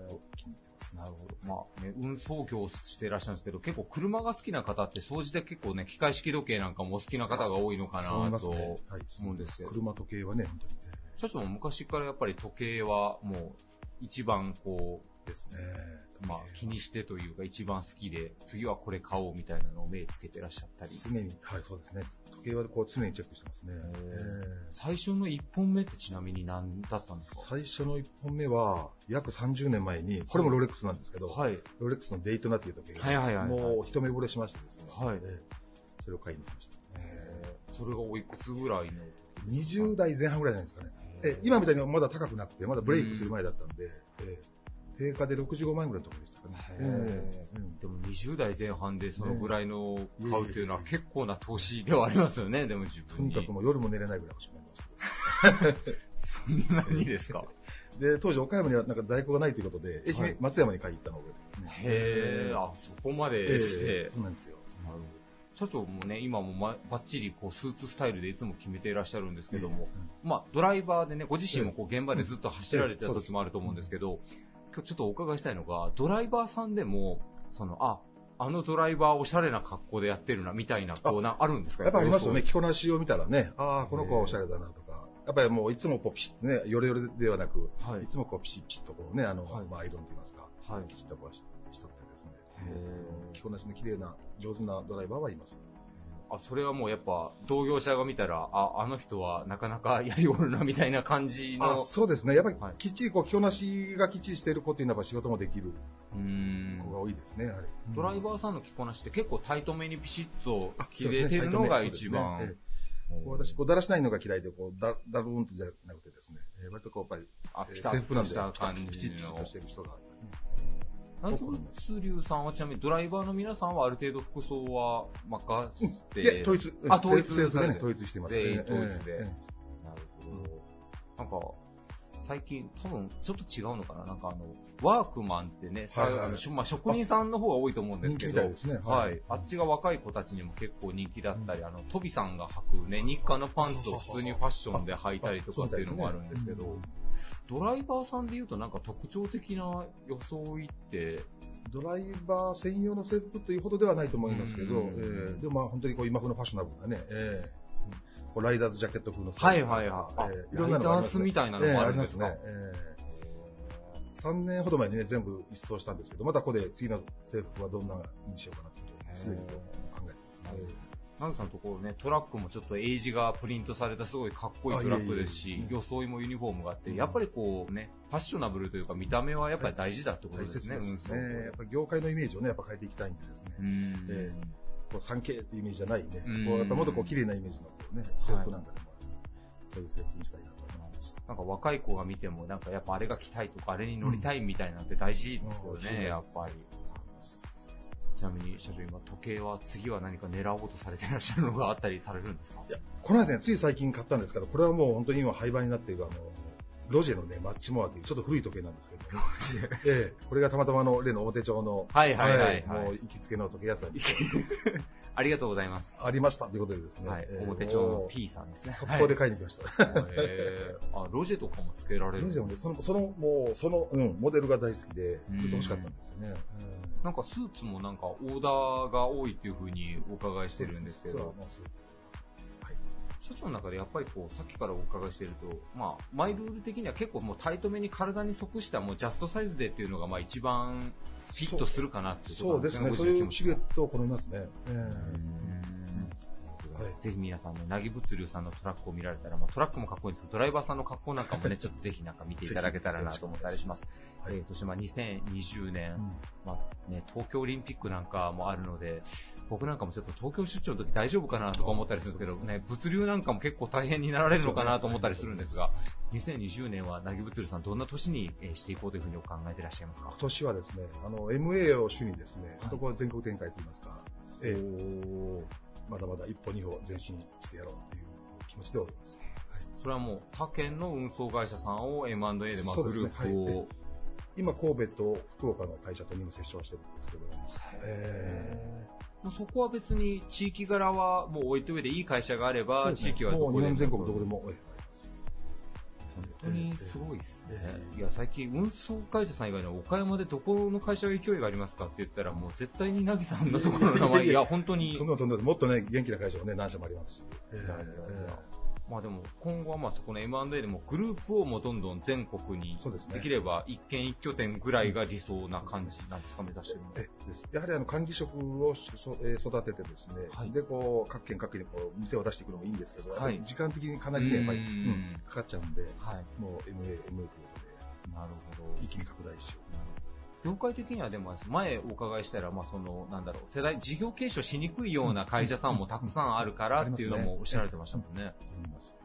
ー気に入ってます。なるほど。まあね、運送業をしていらっしゃるんですけど、結構車が好きな方って、総じて結構ね、機械式時計なんかもお好きな方が多いのかなとますね。はい。思うんですよ。車時計はね、本当にね。社長も昔からやっぱり時計はもう一番こですね。う、まあ気にしてというか一番好きで、次はこれ買おうみたいなのを目つけてらっしゃったり。常に、はい、そうですね。時計はこう常にチェックしてますね。最初の1本目ってちなみに何だったんですか？最初の1本目は、約30年前に、これもロレックスなんですけど、はい。ロレックスのデイトナっていう時計が、はいはいはいはいもう一目惚れしましてですね、はいえーそれを買いに行きました。えーそれがおいくつぐらいの20代前半ぐらいじゃないですかね。え今みたいにまだ高くなくて、まだブレイクする前だったんで、えー定価で65万円ぐらいのところでしたかね。へーえーうんでも20代前半でそのぐらいのね買うっていうのは結構な投資ではありますよね、でも自と分に。にかくもう夜も寝れないぐらい欲しくなりました。そんなにですか？で、当時岡山にはなんか在庫がないということで、愛媛、はい松山に買いに行ったのを覚えてますね。へー、あ、そこまでして。えーそうなんですよ。なるほど社長もね、今もまバッチリこうスーツスタイルでいつも決めていらっしゃるんですけども、まあドライバーでね、ご自身もこう現場でずっと走られてた時もあると思うんですけど、今日ちょっとお伺いしたいのが、ドライバーさんでも、その、あ、あのドライバーおしゃれな格好でやってるな、みたいな、こうな、あるんですか？やっぱありますよね。や着こなしを見たらね、ああ、この子はおしゃれだなとか、やっぱりもういつもこうピシッとね、ヨレヨレではなく、はい。いつもこうピシッピシッとこうね、あの、はい。まあアイロンと言いますか、はい。きちっとこうししとってですね、着こなしの綺麗な、上手なドライバーはいます。あ、それはもうやっぱ、同業者が見たら、あ、あの人はなかなか やりおるな、みたいな感じあの。そうですね。やっぱりはい。きっちりこう、着こなしがきっちりしている子っていうのは仕事もできる子が多いですね、やはり。ドライバーさんの着こなしって結構タイトめにピシッとあ着れてるのが一番。私、こう、だらしないのが嫌いで、こう、だ、だるーんとじゃなくてですね、えー割とこう、やっぱり、えーあ制服なんで、とした感きちじのっとしてる人が、ね、ナギブツ流さんはちなみにドライバーの皆さんはある程度服装は任せて？いや、統一、あ、統一ね、統一してます全員統一で。えええなるほど。なんか、最近、多分ちょっと違うのかな。なんかあの、ワークマンってね、さはいはい。あのしまあ、職人さんの方が多いと思うんですけど、人気みたいは、はい。い。あっちが若い子たちにも結構人気だったり、あの、トビさんが履くね、日課のパンツを普通にファッションで履いたりとかっていうのもあるんですけど、ドライバーさんで言うとなんか特徴的な装いって、ドライバー専用の制服というほどではないと思いますけど、うん。えーでもまあ本当にこう今風のファッショナブルなね、えーこうライダーズジャケット風のはいはいはい。あえーいろんなのがありますライダースみたいなのもあるんですか？えーね。えー3年ほど前にね、全部一掃したんですけど、またここで次の制服はどんなにしようかなということをすでに考えてますね。ナグさんのところね、トラックもちょっとエイジがプリントされたすごいかっこいいトラックですし装いもユニフォームがあって、やっぱりこうね、ファッショナブルというか見た目はやっぱり大事だってこと大ですね、切ですね。やっぱり業界のイメージをね、やっぱ変えていきたいんでですね。うん。えこう 3K っていうイメージじゃないね、うん。こうやっぱもっとこう綺麗なイメージのね、制服なんかでも、そういう制服にしたいなと思います。なんか若い子が見ても、なんかやっぱあれが着たいとか、あれに乗りたいみたいなのって大事ですようん。ね、やっぱり。ちなみに社長、今時計は次は何か狙おうとされてらっしゃるのがあったりされるんですか？いや、この間ね、つい最近買ったんですけど、これはもう本当に今廃盤になっているあの、ロジェのね、マッチモアというちょっと古い時計なんですけど、ね、ええ、これがたまたまあの例の表町の、はいはいはいはい。もう行きつけの時計屋さんに。ありがとうございます。ありましたということでですね、はい。え、え。表町の T さんですね。速攻で買いに来ました。へーあ、ロジェとかもつけられるロジェもね、その、その、もう、その、うん、モデルが大好きで、うんずっと欲しかったんですよね。なんかスーツもなんかオーダーが多いっていう風にお伺いしてるんですけど、社長の中でやっぱりこう、さっきからお伺いしてると、まあ、マイルール的には結構もうタイトめに体に即したもうジャストサイズでっていうのがまあ一番フィットするかなっていうことですね、うんですね。そういうシルエットを好みますね。えぜひ皆さんね、なぎ物流さんのトラックを見られたら、まあ、トラックもかっこいいんですけど、ドライバーさんの格好なんかもね、ちょっとぜひなんか見ていただけたらなと思ったりします。はい。えーそしてまあ2020年、うんまあね、東京オリンピックなんかもあるので、僕なんかもちょっと東京出張の時大丈夫かなとか思ったりするんですけど、ね、物流なんかも結構大変になられるのかなと思ったりするんですが、2020年はなぎ物流さんどんな年にえーしていこうというふうにお考えていらっしゃいますか？今年はですね、あの、MA を主にですね、本当こう全国展開といいますか、ええまだまだ一歩二歩前進してやろうという気持ちでおります。それはもう他県の運送会社さんを M&A でまあグループを、はい今、神戸と福岡の会社とにも接触してるんですけど、えもうそこは別に地域柄はもう置いといていい会社があれーば、地域はどこでも。日本全国どこでも、ええ本当にすごいですね。え。いや、最近運送会社さん以外に岡山でどこの会社が勢いがありますかって言ったら、もう絶対になぎさんのところの名前、いや、本当にとん。でもとんでももっとね、元気な会社もね、何社もありますし。ええいやいやいやまあでも今後はまあそこの M&A でもグループをもうどんどん全国にできれば一軒一拠点ぐらいが理想な感じなんですか、目指してるのです。やはりあの管理職をしそえー育ててですね、はい。でこう各県各県にこう店を出していくのもいいんですけど、はい。時間的にかなりね、やっぱり、ううんんかかっちゃうんで、はい。もう MA、MA ということで、なるほど。一気に拡大しよう。業界的にはでも前お伺いしたら、まあその、なんだろう、世代、事業継承しにくいような会社さんもたくさんあるからっていうのもおっしゃられてましたもんね。思います。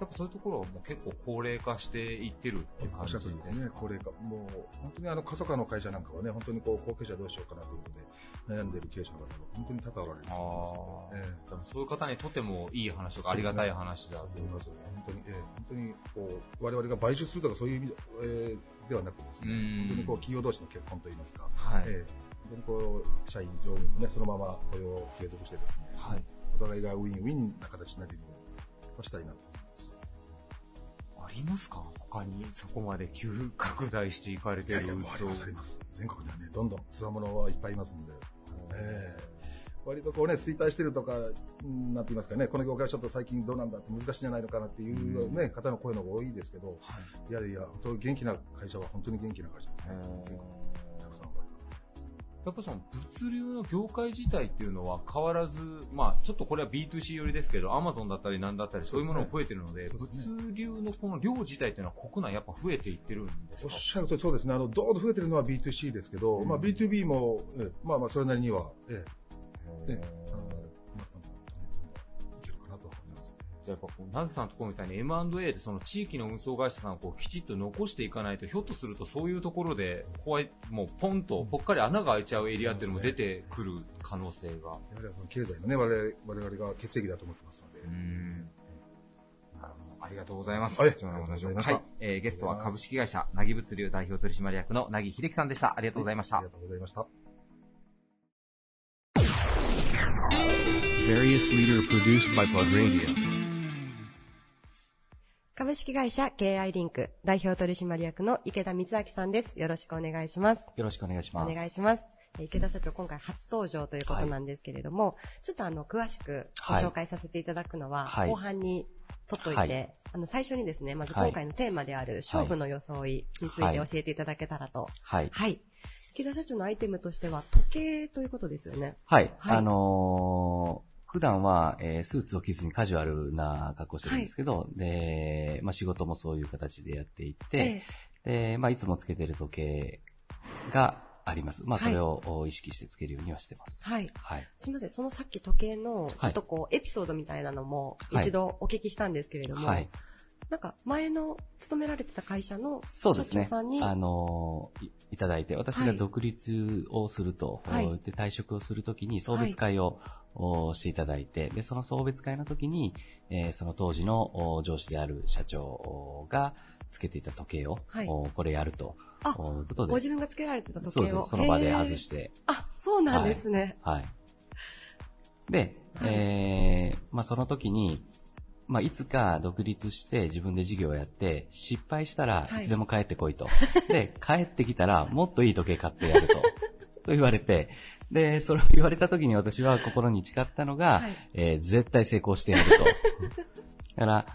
やっぱそういうところはもう結構高齢化していってるっていうお感じですね、ですか高齢化。もう、本当にあの、過疎化の会社なんかはね、本当にこう、後継者どうしようかなということで、悩んでいる経営者の方が本当に多々おられると思いますね。ええでもそういう方にとってもいい話とかありがたい話だと思います。本当に、ええ本当に、こう、我々が買収するとかそういう意味で,、えーではなくですね、うん本当にこう、企業同士の結婚といいますか、はい。ええ本当にこう、社員、乗務員もね、そのまま雇用を継続してですね、はい。お互いがウィンウィンな形になるようにしたいなとりますか？他にそこまで急拡大していかれていやいや、あります、あります。全国にはね、どんどんつわものはいっぱいいますんで、ええ割とこうね、衰退してるとか、うんなんて言いますかね、この業界はちょっと最近どうなんだって難しいんじゃないのかなっていうね、方の声の方が多いですけど、い。やいや、本当に元気な会社は本当に元気な会社ですね。やっぱその物流の業界自体っていうのは変わらず、まあちょっとこれは B2C 寄りですけど、アマゾンだったりなんだったりそういうものも増えてるので、ですね。物流のこの量自体っていうのは国内やっぱ増えていってるんですか？おっしゃるとりそうですね。あの、どーんと増えてるのは B2C ですけど、まあ B2B も、ええまあまあそれなりには、ええ、ええ、じゃあやっぱこう、ナグさんのところみたいに M&A でその地域の運送会社さんをこうきちっと残していかないと、ひょっとするとそういうところで、怖い、もうポンとぽっかり穴が開いちゃうエリアっていうのも出てくる可能性が。やはりその経済のね、我々我々が血液だと思ってますので。うんなるほどありがとうございます。はい貴重なお話をありがとうございましたはい。えーゲストは株式会社、なぎ物流代表取締役のなぎ秀樹さんでした。ありがとうございましたあり。がとうございました。Various leader produced by Radio. 株式会社 KI リンク代表取締役の池田光明さんです。よろしくお願いします。よろしくお願いします。お願いします。えー池田社長、今回初登場ということなんですけれども、ちょっとあの、詳しくご紹介させていただくのは、はい後半に取っといて、はいあの、最初にですね、まずはい今回のテーマである勝負の装いについて教えていただけたらと。はい。はい。池田社長のアイテムとしては、時計ということですよね。はい。はいあのー普段は、えースーツを着ずにカジュアルな格好をしてるんですけど、で、まあ、仕事もそういう形でやっていて、で、まあ、いつもつけてる時計があります。まあ、はいそれをお意識してつけるようにはしてます。はい。はい。すみません、そのさっき時計の、ちょっとこう、エピソードみたいなのもはい一度お聞きしたんですけれども、はい。なんか前の勤められてた会社の社そうですね長さんに、。あのーいいただいて、私が独立をすると、はいで退職をするときに送別会を、おしていただいて、で、その送別会の時に、えーその当時のお上司である社長がつけていた時計を、はいおこれやると、あおいうことでご、自分がつけられてた時計を。そうです、その場で外して、あ、そうなんですね。はい。で、はいえーまあその時に、まあいつか独立して自分で事業をやって、失敗したらはいいつでも帰ってこいと。で、帰ってきたらもっといい時計買ってやると。と言われて、で、それを言われた時に私は心に誓ったのが、はいえー絶対成功してやると。だから、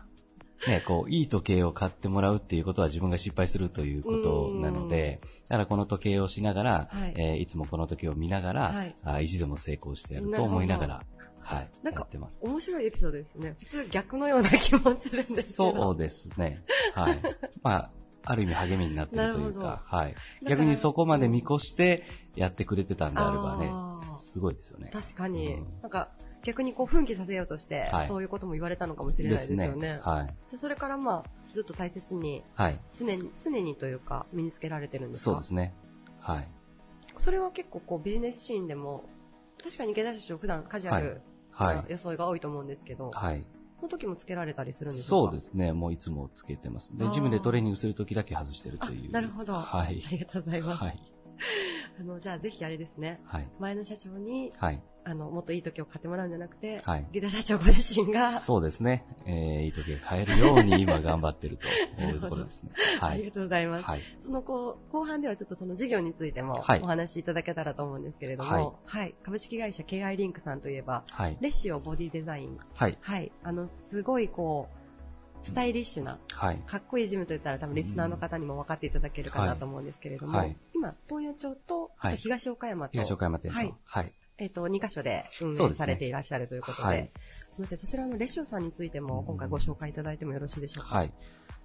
ね、こう、いい時計を買ってもらうっていうことは自分が失敗するということなので、だからこの時計をしながら、はいいえーいつもこの時計を見ながら、はいあ意地でも成功してやると思いながら、はい、なんか。面白いエピソードですね。普通逆のような気もするんですけど。そうですね。はい。まあ、ある意味励みになってるというか、はい。逆にそこまで見越してやってくれてたんであればねすごいですよね。確かに、うんなんか逆にこう奮起させようとして、はいそういうことも言われたのかもしれないですよね。はい。それからまあ、ずっと大切に、はい。常に、常にというか、身につけられてるんですか？そうですね。はい。それは結構こうビジネスシーンでも、確かに池田社長普段カジュアルはいな。装いが多いと思うんですけど、はい。その時もつけられたりするんですかそうですね。もういつもつけてます。で、ジムでトレーニングするときだけ外してるという。あなるほどはいあ。りがとうございます。はい。あの、じゃあぜひあれですね、はい。前の社長に、はい。あの、もっといい時を買ってもらうんじゃなくて、はい池田社長ご自身が、そうですね。えー、いい時計買えるように今頑張ってるという ところですね。はい。ありがとうございます。はい。そのこう後半ではちょっとその事業についてもはいお話しいただけたらと思うんですけれども、はいはい、株式会社 KI リンクさんといえば、はい。レシオボディデザイン、はい。はい、あの、すごいこう、スタイリッシュな、はい。かっこいいジムといったら多分リスナーの方にも分かっていただけるかなと思うんですけれども、はい今、東野町と、東岡山と、東岡山店と。はいはい。えっ、と、2カ所で運営されていらっしゃるということで、はいすみません、そちらのレシオさんについても今回ご紹介いただいてもよろしいでしょうか？はい。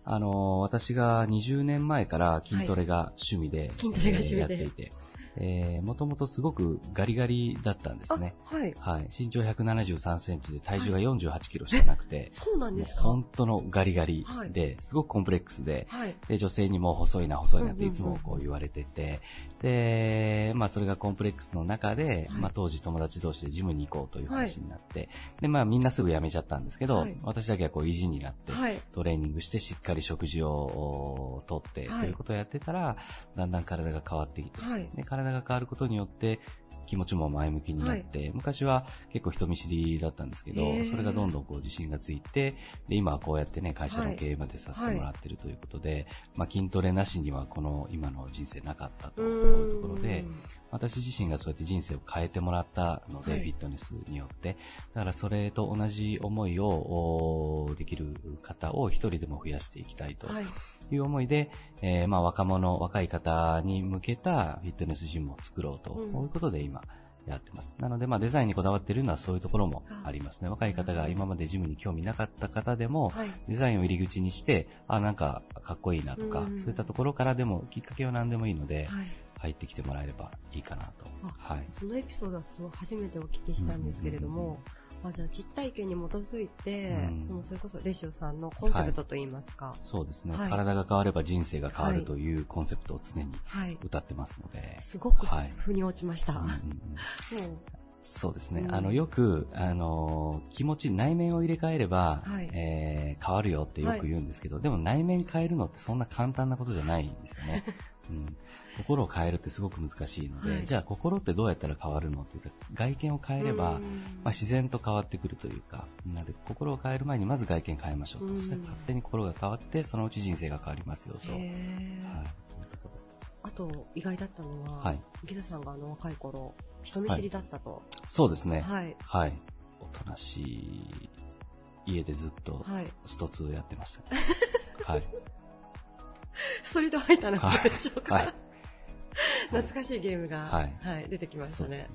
あのー私が20年前から筋トレが趣味で、筋トレが趣味でえーやっていて、えー、もともとすごくガリガリだったんですね。あはい。はい。身長173センチで体重が48キロしかなくて、そうなんですか？本当のガリガリはい。で、すごくコンプレックスで、はい。で、女性にも細いな細いなっていつもこう言われてて、で、まあそれがコンプレックスの中で、はい。まあ当時友達同士でジムに行こうという話になって、で、まあみんなすぐ辞めちゃったんですけど、はい。私だけはこう意地になって、はい。トレーニングしてしっかり食事をとって、はい。ということをやってたら、だんだん体が変わってきて、はい。で体が変わることによって気持ちも前向きになって、昔は結構人見知りだったんですけどそれがどんどんこう自信がついて、で、今はこうやってね、会社の経営までさせてもらってるということで、まあ筋トレなしにはこの今の人生なかったというところで、私自身がそうやって人生を変えてもらったので、はい。フィットネスによって。だからそれと同じ思いをおできる方を一人でも増やしていきたいとはい。いう思いで、えーまあ若者、若い方に向けたフィットネスジムを作ろうと、いうことで今やってます。なので、まあデザインにこだわっているのはそういうところもありますね。若い方が今までジムに興味なかった方でも、はい。デザインを入り口にして、あ、なんかかっこいいなとか、うんそういったところからでも、きっかけは何でもいいので、はい。入ってきてもらえればいいかなと。あはい。そのエピソードはすごい初めてお聞きしたんですけれども、あじゃあ実体験に基づいて、うん。そのそれこそレシオさんのコンセプトといいますか、そうですね、はい。体が変われば人生が変わはいるというコンセプトを常にはい、歌ってますので。すごくはい腑に落ちました。うんうんそうですね。うん。あの、よく、あの、気持ち、内面を入れ替えれば、はい。えー変わるよってよく言うんですけど、でも内面変えるのってそんな簡単なことじゃないんですよね。うん、心を変えるってすごく難しいので、はいじゃあ心ってどうやったら変わるのって言ったら外見を変えれば、うんまあ、自然と変わってくるというか、なので心を変える前にまず外見変えましょうと。うんそしたら勝手に心が変わって、そのうち人生が変わりますよと。あと意外だったのは、はいギザさんがあの若い頃人見知りだったと。そうですね。はい。はい。おとなしい家でずっとはい。スト2やってました、ね。はい。ストリートファイターのことでしょうか、はい。懐かしいゲームが、はい出てきましたねね。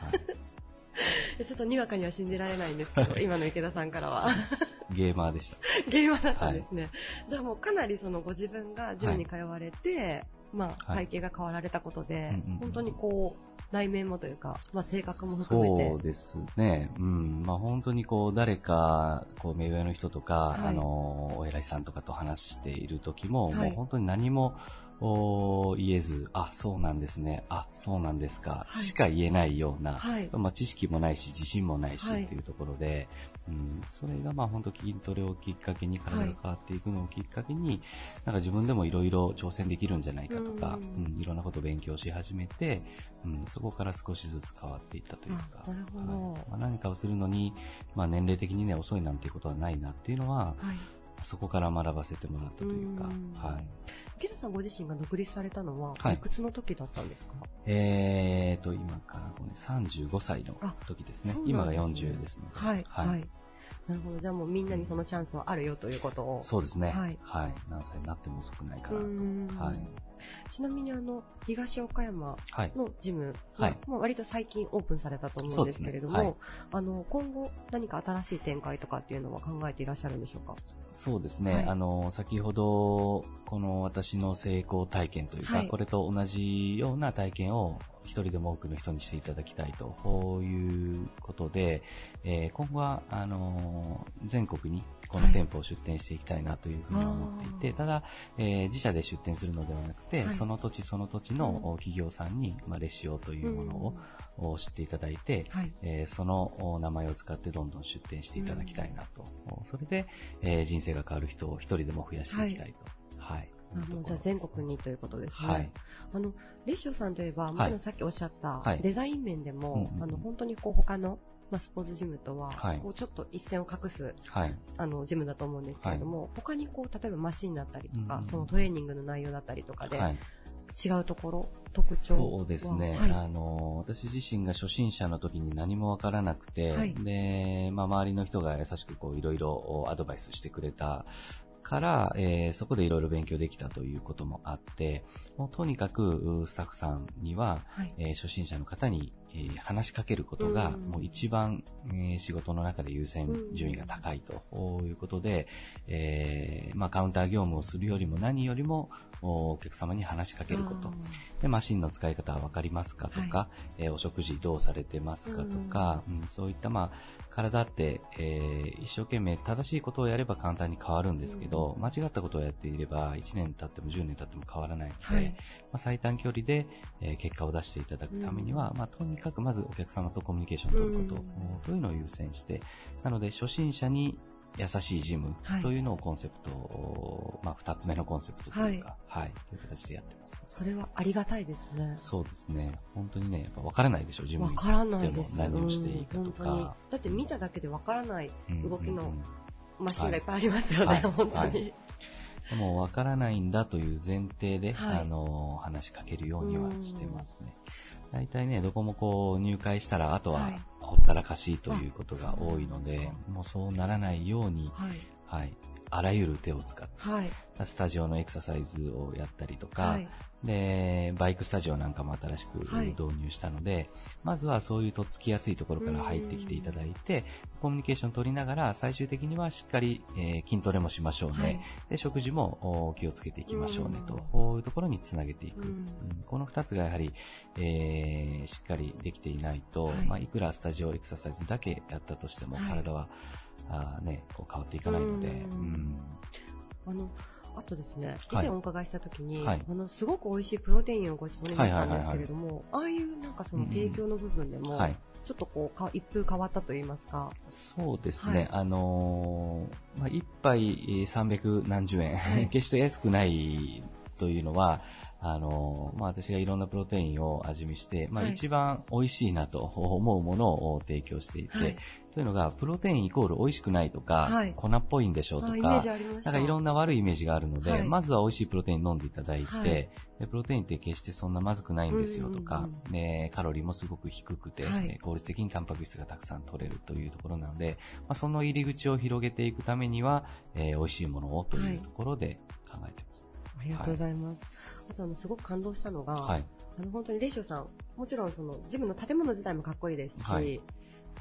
はい。ちょっとにわかには信じられないんですけど、今の池田さんからは。ゲーマーでした。ゲーマーだったんですね。じゃあもうかなりそのご自分がジムに通われて、まあはい体型が変わられたことで、うんうんうん本当にこう、内面もというか、まあ性格も含めて。そうですね。うん。まあ本当にこう、誰か、こう、目上の人とか、はいあの、お偉いさんとかと話している時も、はいもう本当に何も、お言えず、あ、そうなんですね、あ、そうなんですか、はい。しか言えないような、はい。まあ、知識もないし、自信もないし、はい。っていうところで、うん、それがまあ本当筋トレをきっかけに、体が変わっていくのをきっかけに、なんか自分でもいろいろ挑戦できるんじゃないかとか、ううんんいろんなことを勉強し始めて、うん、そこから少しずつ変わっていったというか、あなるほど。はい。まあ、何かをするのに、まあ、年齢的にね、遅いなんていうことはないなっていうのは、はい。そこから学ばせてもらったというか、うんはい。池田さんご自身が独立されたのは、はいいくつの時だったんですか？えーと、今からこれ35歳のあ時ですね。そう今がなんですね40ですので。はい。はいはい。なるほど。じゃあもうみんなにそのチャンスはあるよということを。そうですね。はいはい。何歳になっても遅くないかうなんと。はい。ちなみにあの、東岡山はい。のジムはいが、まあ割と最近オープンされたと思うんですけれども、そうですねあの、今後何か新しい展開とかっていうのは考えていらっしゃるんでしょうか？そうですね。はいあの、先ほど、この私の成功体験というか、はいこれと同じような体験を一人でも多くの人にしていただきたいと、こういうことで、えー今後は、あの、全国にこの店舗を出店していきたいなというふうに思っていて、あーただ、えー自社で出店するのではなくて、はいその土地その土地の企業さんに、まあ、レシオというものを、を知っていただいて、はい。えーそのお名前を使ってどんどん出店していただきたいなと。おそれで、えー人生が変わる人を一人でも増やしていきたいと。はい。じゃあ全国にということですね。はい。あの、レッショさんといえば、もちろんさっきおっしゃった、はいデザイン面でも、うんうんうんあの、本当にこう他の、まあ、スポーツジムとは、はいこうちょっと一線を画す、はい。あの、ジムだと思うんですけれども、他にこう、例えばマシンだったりとか、うんうんそのトレーニングの内容だったりとかで、はい。違うところ、特徴は？そうですね。はい。あの、私自身が初心者の時に何もわからなくて、はいで、まあ、周りの人が優しくいろいろアドバイスしてくれたから、えーそこでいろいろ勉強できたということもあって、もうとにかく、うスタッフさんには、はい。えー初心者の方に、えー話しかけることが、うん。もう一番、えー仕事の中で優先順位が高いと。いうことで、えーまあ、カウンター業務をするよりも何よりもおお客様に話しかけること。で、マシンの使い方は分かりますかとか、えーお食事どうされてますかとか、うん。そういった、まあ、体って、えー一生懸命正しいことをやれば簡単に変わるんですけど、間違ったことをやっていれば、1年経っても10年経っても変わらないので、はい。まあ、最短距離で、えー結果を出していただくためには、まあ、とにかくまずお客様とコミュニケーションを取ること、うんというのを優先して、なので初心者に優しいジムはいというのをコンセプトを、まあ、二つ目のコンセプトというか、はい、という形でやってます。それはありがたいですね。そうですね。本当にね、やっぱ分からないでしょ、ジムにわからないです。でも何をしていいかとか。だって見ただけでわからないうん動きのマシンがいっぱいありますよね、はい本当に。はいもうわからないんだという前提で、はいあの、話しかけるようにはしてますね。大体ね、どこもこう入会したら、あとははいほったらかしということが多いのであそうです、もうそうならないように、はい。はい、あらゆる手を使って、はい。スタジオのエクササイズをやったりとか、はい。で、バイクスタジオなんかも新しくはい。導入したので、まずはそういうとっつきやすいところから入ってきていただいて、コミュニケーション取りながら、最終的にはしっかり、えー筋トレもしましょうね。はい。で、食事もお気をつけていきましょうねとうん、こういうところにつなげていく。この二つがやはり、えーしっかりできていないと、はいい。まあ、いくらスタジオエクササイズだけやったとしても、はい。体は、あーね、こう変わっていかないので、あの、あとですね、以はい。前お伺いしたときに、はい。あの、すごく美味しいプロテインをご馳走になったんですけれども、ああいうなんかその提供の部分でも、はい。ちょっとこうか、一風変わったと言いますか？そうですね、はい。あのーまあ、一杯えー300何十円、はい。決して安くないというのは、あのーまあ、私がいろんなプロテインを味見して、まあ、はい。一番美味しいなと思うものを提供していて、はい。というのが、プロテインイコール美味しくないとか、はい。粉っぽいんでしょうとか。なんかいろんな悪いイメージがあるので、はい。まずは美味しいプロテイン飲んでいただいて、はい。でプロテインって決してそんなまずくないんですよとか、うんうんねカロリーもすごく低くて、はい。えー効率的にタンパク質がたくさん取れるというところなので、まあ、その入り口を広げていくためには、えー美味しいものをというところで。ありがとうございます。あとあの、すごく感動したのが、はい。あの、本当にレイショさん、もちろんその、ジムの建物自体もかっこいいですし、はい。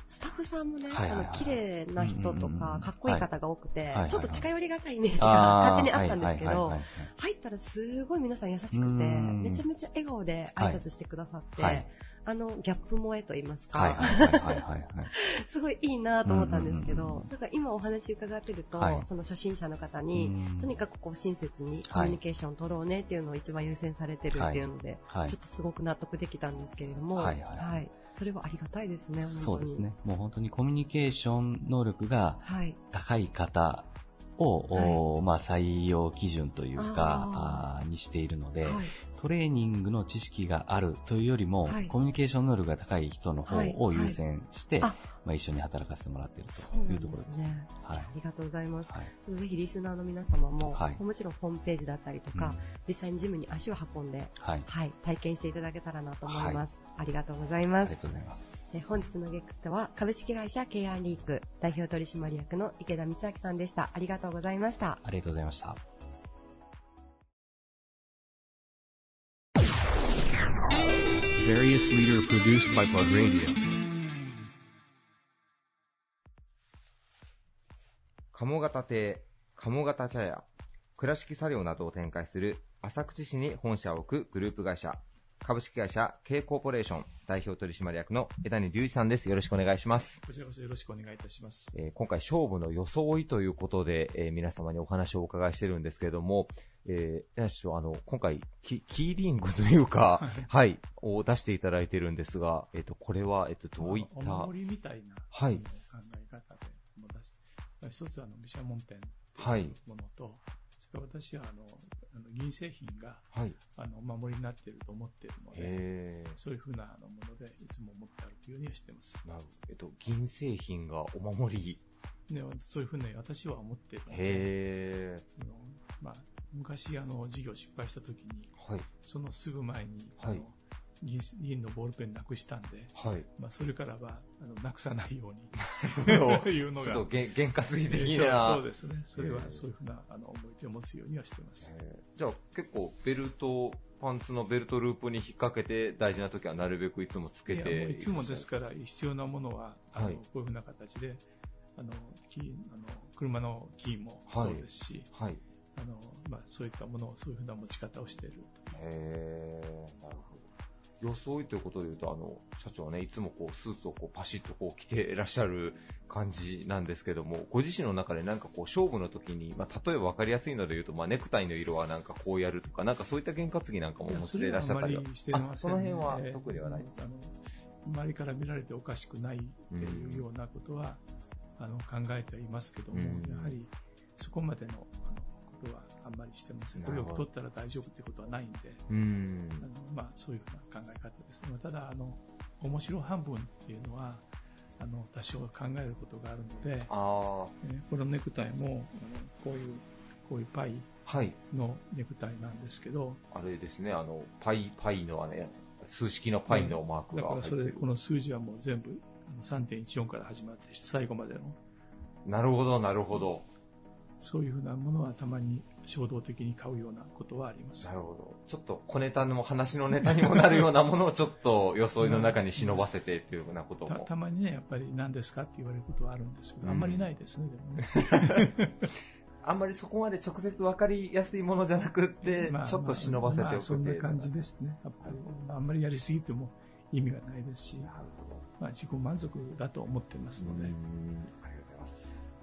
スタッフさんもね、はいはいはい。あの、綺麗な人とか、かっこいい方が多くて、はいはいちょっと近寄りがたいイメージが勝手にあったんですけどはいはいはいはい、入ったらすごい皆さん優しくて、うん。めちゃめちゃ笑顔で挨拶してくださって、はいあの、ギャップ萌えと言いますか、はいはいはい。すごいいいなと思ったんですけどなんか今お話伺ってると、はい。その初心者の方に、うん。とにかくこう親切にコミュニケーション取ろうねっていうのを一番優先されてるっていうので、はい。ちょっとすごく納得できたんですけれども、はいはい。それはありがたいですね、そうですね。もう本当にコミュニケーション能力が。高い方を、おまあ、採用基準というか、にしているので、はい。トレーニングの知識があるというよりも、はいコミュニケーション能力が高い人の方はいを優先して、あまあ、一緒に働かせてもらっているそうないうところです。ですね。はいありがとうございます。はいちょっとぜひリスナーの皆様も、はいもちろんホームページだったりとか、うん実際にジムに足を運んで、はい。はい、体験していただけたらなと思います。ありがとうございますありが。とうございます。で本日のゲストは株式会社 K&R リーク代表取締役の池田光明さんでした。ありがとうございました。ありがとうございました。Various leader produced by Plug Radio. 鴨形亭、鴨形茶屋、倉敷茶寮などを展開する浅口市に本社を置くグループ会社、株式会社 K コーポレーション代表取締役の枝谷隆二さんです。よろしくお願いします。こちらこそよろしくお願いいたします。えー今回勝負の装いということで、えー皆様にお話をお伺いしてるんですけれども、えー、柳社長あの、今回キ、キーリングというか、はい、を出していただいてるんですが、えっ、と、これは、えっ、と、どういった、お守りみたいな、はい考え方でも出して、一つはあの、毘沙門天はいというものと、それか？ら私はあの、あの銀製品がはい、あのお守りになっていると思っているので、えー、そういうふうなあのものでいつも持って歩くようにはしてます。なるえっと、銀製品がお守り。ね、そういうふうに私は思っているので、へまあ、昔あの事業失敗した時に、ー。はい。そのすぐ前に、はいあの銀銀のボールペンなくしたんで、はい。まあ、それからはあのなくさないようにちょっいうのが。とげ験担ぎ的そうな。そうですね。それはえーそういうふうなあの思い出を持つようにはしてます。えーじゃあ結構ベルト、パンツのベルトループに引っ掛けて大事な時はなるべくいつもつけて。もういつもですから必要なものはあの、はいこういうふうな形であのキーあの車のキーもそうですし、はい。あのまあ、そういったものをそういうふうな持ち方をしている。へーなるほど。装いということで言うと、あの、社長はね、いつもこう、スーツをこう、パシッとこう、着ていらっしゃる感じなんですけども、ご自身の中でなんかこう、勝負の時に、まあ、例えば分かりやすいので言うと、まあ、ネクタイの色はなんかこうやるとか、なんかそういった験担ぎなんかもお持ちでいらっしゃったりは。そね。あその辺は特ではないですあの周りから見られておかしくないっていうようなことは、あの考えてはいますけども、うん。やはりそこまでのことはあんまりしてません。これをなるほど取ったら大丈夫ってことはないんで、うーん。あのまあ、そういうふうな考え方ですね。ただ、あの面白半分っていうのは、あの多少考えることがあるので、あえーこのネクタイも、あのこういうこういうパイはい。のネクタイなんですけど、あれですね、あの、パイ、パイのあれ、数式のパイのマークだが入ってる。からそれ、この数字はもう全部あの3.14から始まって、最後までの、なるほど、なるほど。そういうふうなものはたまに衝動的に買うようなことはありますな。るほど。ちょっと小ネタの話のネタにもなるようなものをちょっと装いの中に忍ばせてっていうようなことたも。たまにね、やっぱり何ですかって言われることはあるんですけど、うんあんまりないですね、でもね。あんまりそこまで直接分かりやすいものじゃなくって、まあちょっと忍ばせておくまあそんな感じですね。やっぱり、あんまりやりすぎても意味がないですし、まあ、自己満足だと思ってますので、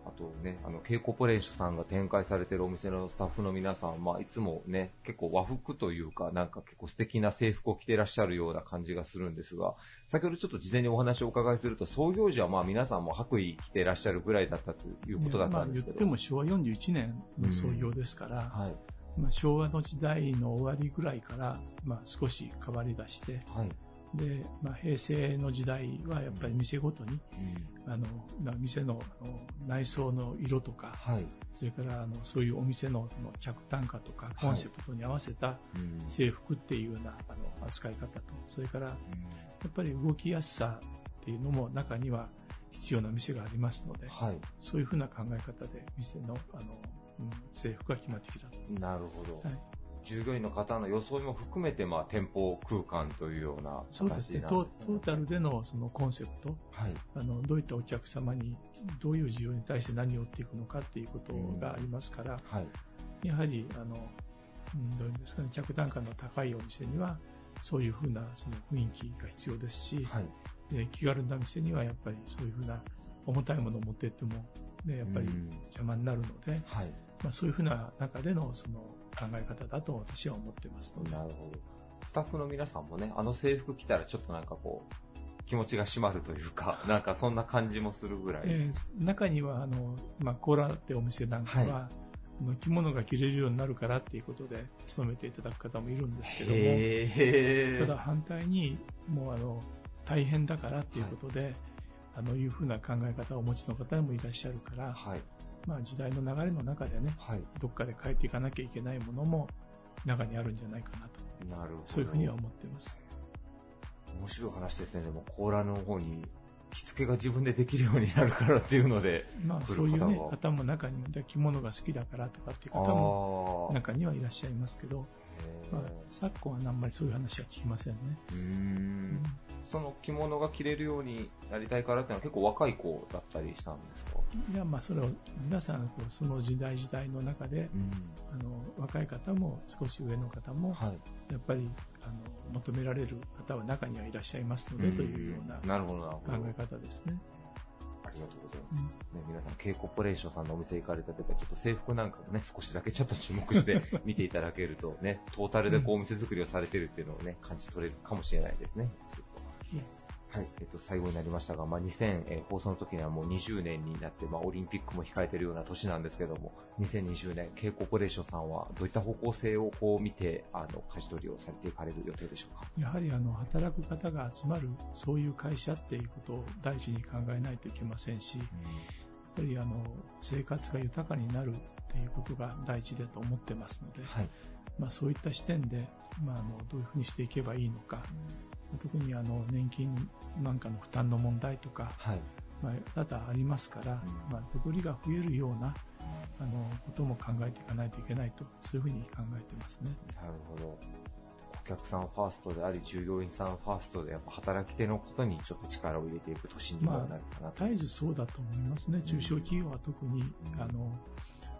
あとね、あの、ケイコポレーションさんが展開されているお店のスタッフの皆さん、まあ、いつもね、結構和服というか、なんか結構素敵な制服を着てらっしゃるような感じがするんですが、先ほどちょっと事前にお話をお伺いすると、創業時はまあ皆さんも白衣着てらっしゃるぐらいだったということだったんですけど。まあ、言っても昭和41年の創業ですから、はい。まあ、昭和の時代の終わりぐらいから、まあ、少し変わり出して、はい。で、まあ、平成の時代はやっぱり店ごとに、あの、まあ店のあの内装の色とか、はい。それからあのそういうお店のその客単価とかコンセプトに合わせたうん制服っていうようなあの扱い方と、それからやっぱり動きやすさっていうのも中には必要な店がありますので、はい。そういうふうな考え方で店のあの、うん制服が決まってきたと。なるほど。はい従業員の方の装いも含めて、まあ、店舗空間というようなそうですね形なんトですね。トータルでのそのコンセプト、はい。あのどういったお客様にどういう需要に対して何を売っていくのかっていうことがありますから、はい。やはりあの、うんどういうんですかね、客単価の高いお店にはそういうふうなその雰囲気が必要ですし、はい。で気軽な店にはやっぱりそういうふうな重たいものを持っていっても、ね、やっぱりうん邪魔になるので、はい。まあ、そういうふうな中でのその考え方だと私は思ってますので。なるほど。スタッフの皆さんもね、あの制服着たらちょっとなんかこう、気持ちが締まるというか、なんかそんな感じもするぐらい。えー中にはあの、まあ、コーラってお店なんかは、はあの着物が着れるようになるからっていうことで勤めていただく方もいるんですけども、ただ反対にもうあの大変だからっていうことで、あのいうふうな考え方をお持ちの方もいらっしゃるから、はい。まあ、時代の流れの中でね、はい。どっかで変えていかなきゃいけないものも中にあるんじゃないかなと、なるほど。そういうふうには思っています。面白い話ですね。でも、甲羅の方に着付けが自分でできるようになるからっていうので、まあ、来そういう、ね、る方も中にで着物が好きだからとかっていう方も中にはいらっしゃいますけど、まあ、昨今はあんまりそういう話は聞きませんね。うーんその着物が着れるようになりたいからっていうのは結構若い子だったりしたんですか？いや、まあ、それを皆さんその時代時代の中で、あの若い方も少し上の方も、はい。やっぱりあの求められる方は中にはいらっしゃいますので、というような。考え方ですね。ありがとうございます。ね、皆さん、K コーポレーションさんのお店行かれたとか、ちょっと制服なんかもね、少しだけちょっと注目して 見ていただけるとね、トータルでこうお店作りをされてるっていうのをね、感じ取れるかもしれないですね。はい、えっと、最後になりましたが、まあ、2000、えー放送の時にはもう20年になって、まあ、オリンピックも控えているような年なんですけども、2020年、K コーポレーションさんはどういった方向性をこう見て、あの、舵取りをされていかれる予定でしょうか？やはりあの働く方が集まる、そういう会社っていうことを第一に考えないといけませんし、やっぱりあの生活が豊かになるっていうことが第一だと思ってますので、はい。まあ、そういった視点で、まあ、あのどういうふうにしていけばいいのか、特にあの年金なんかの負担の問題とか、はい。まあ、多々ありますから、まあ、手取りが増えるようなあのことも考えていかないといけないと、そういうふうに考えてますね。なるほど。お客さんファーストであり、従業員さんファーストで、やっぱ働き手のことにちょっと力を入れていく年にはなるかなと。絶えずそうだと思いますね。中小企業は特に、あの、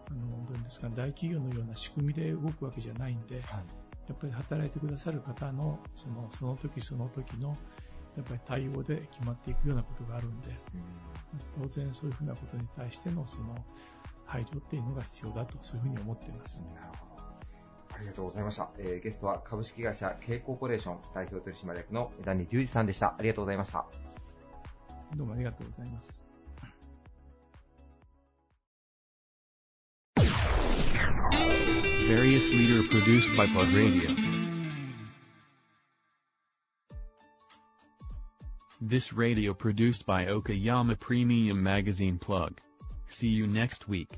あの、どういうんですか、大企業のような仕組みで動くわけじゃないんで、やっぱり働いてくださる方の、その、その時その時の、やっぱり対応で決まっていくようなことがあるんで、当然そういうふうなことに対しての、その、配慮っていうのが必要だと、そういうふうに思っています。ありがとうございました。えーゲストは株式会社 K コーポレーション代表取締役の枝根隆二さんでした。ありがとうございました。どうもありがとうございます。Various leader produced by Plug Radio. This radio produced by Okayama Premium Magazine Plug. See you next week.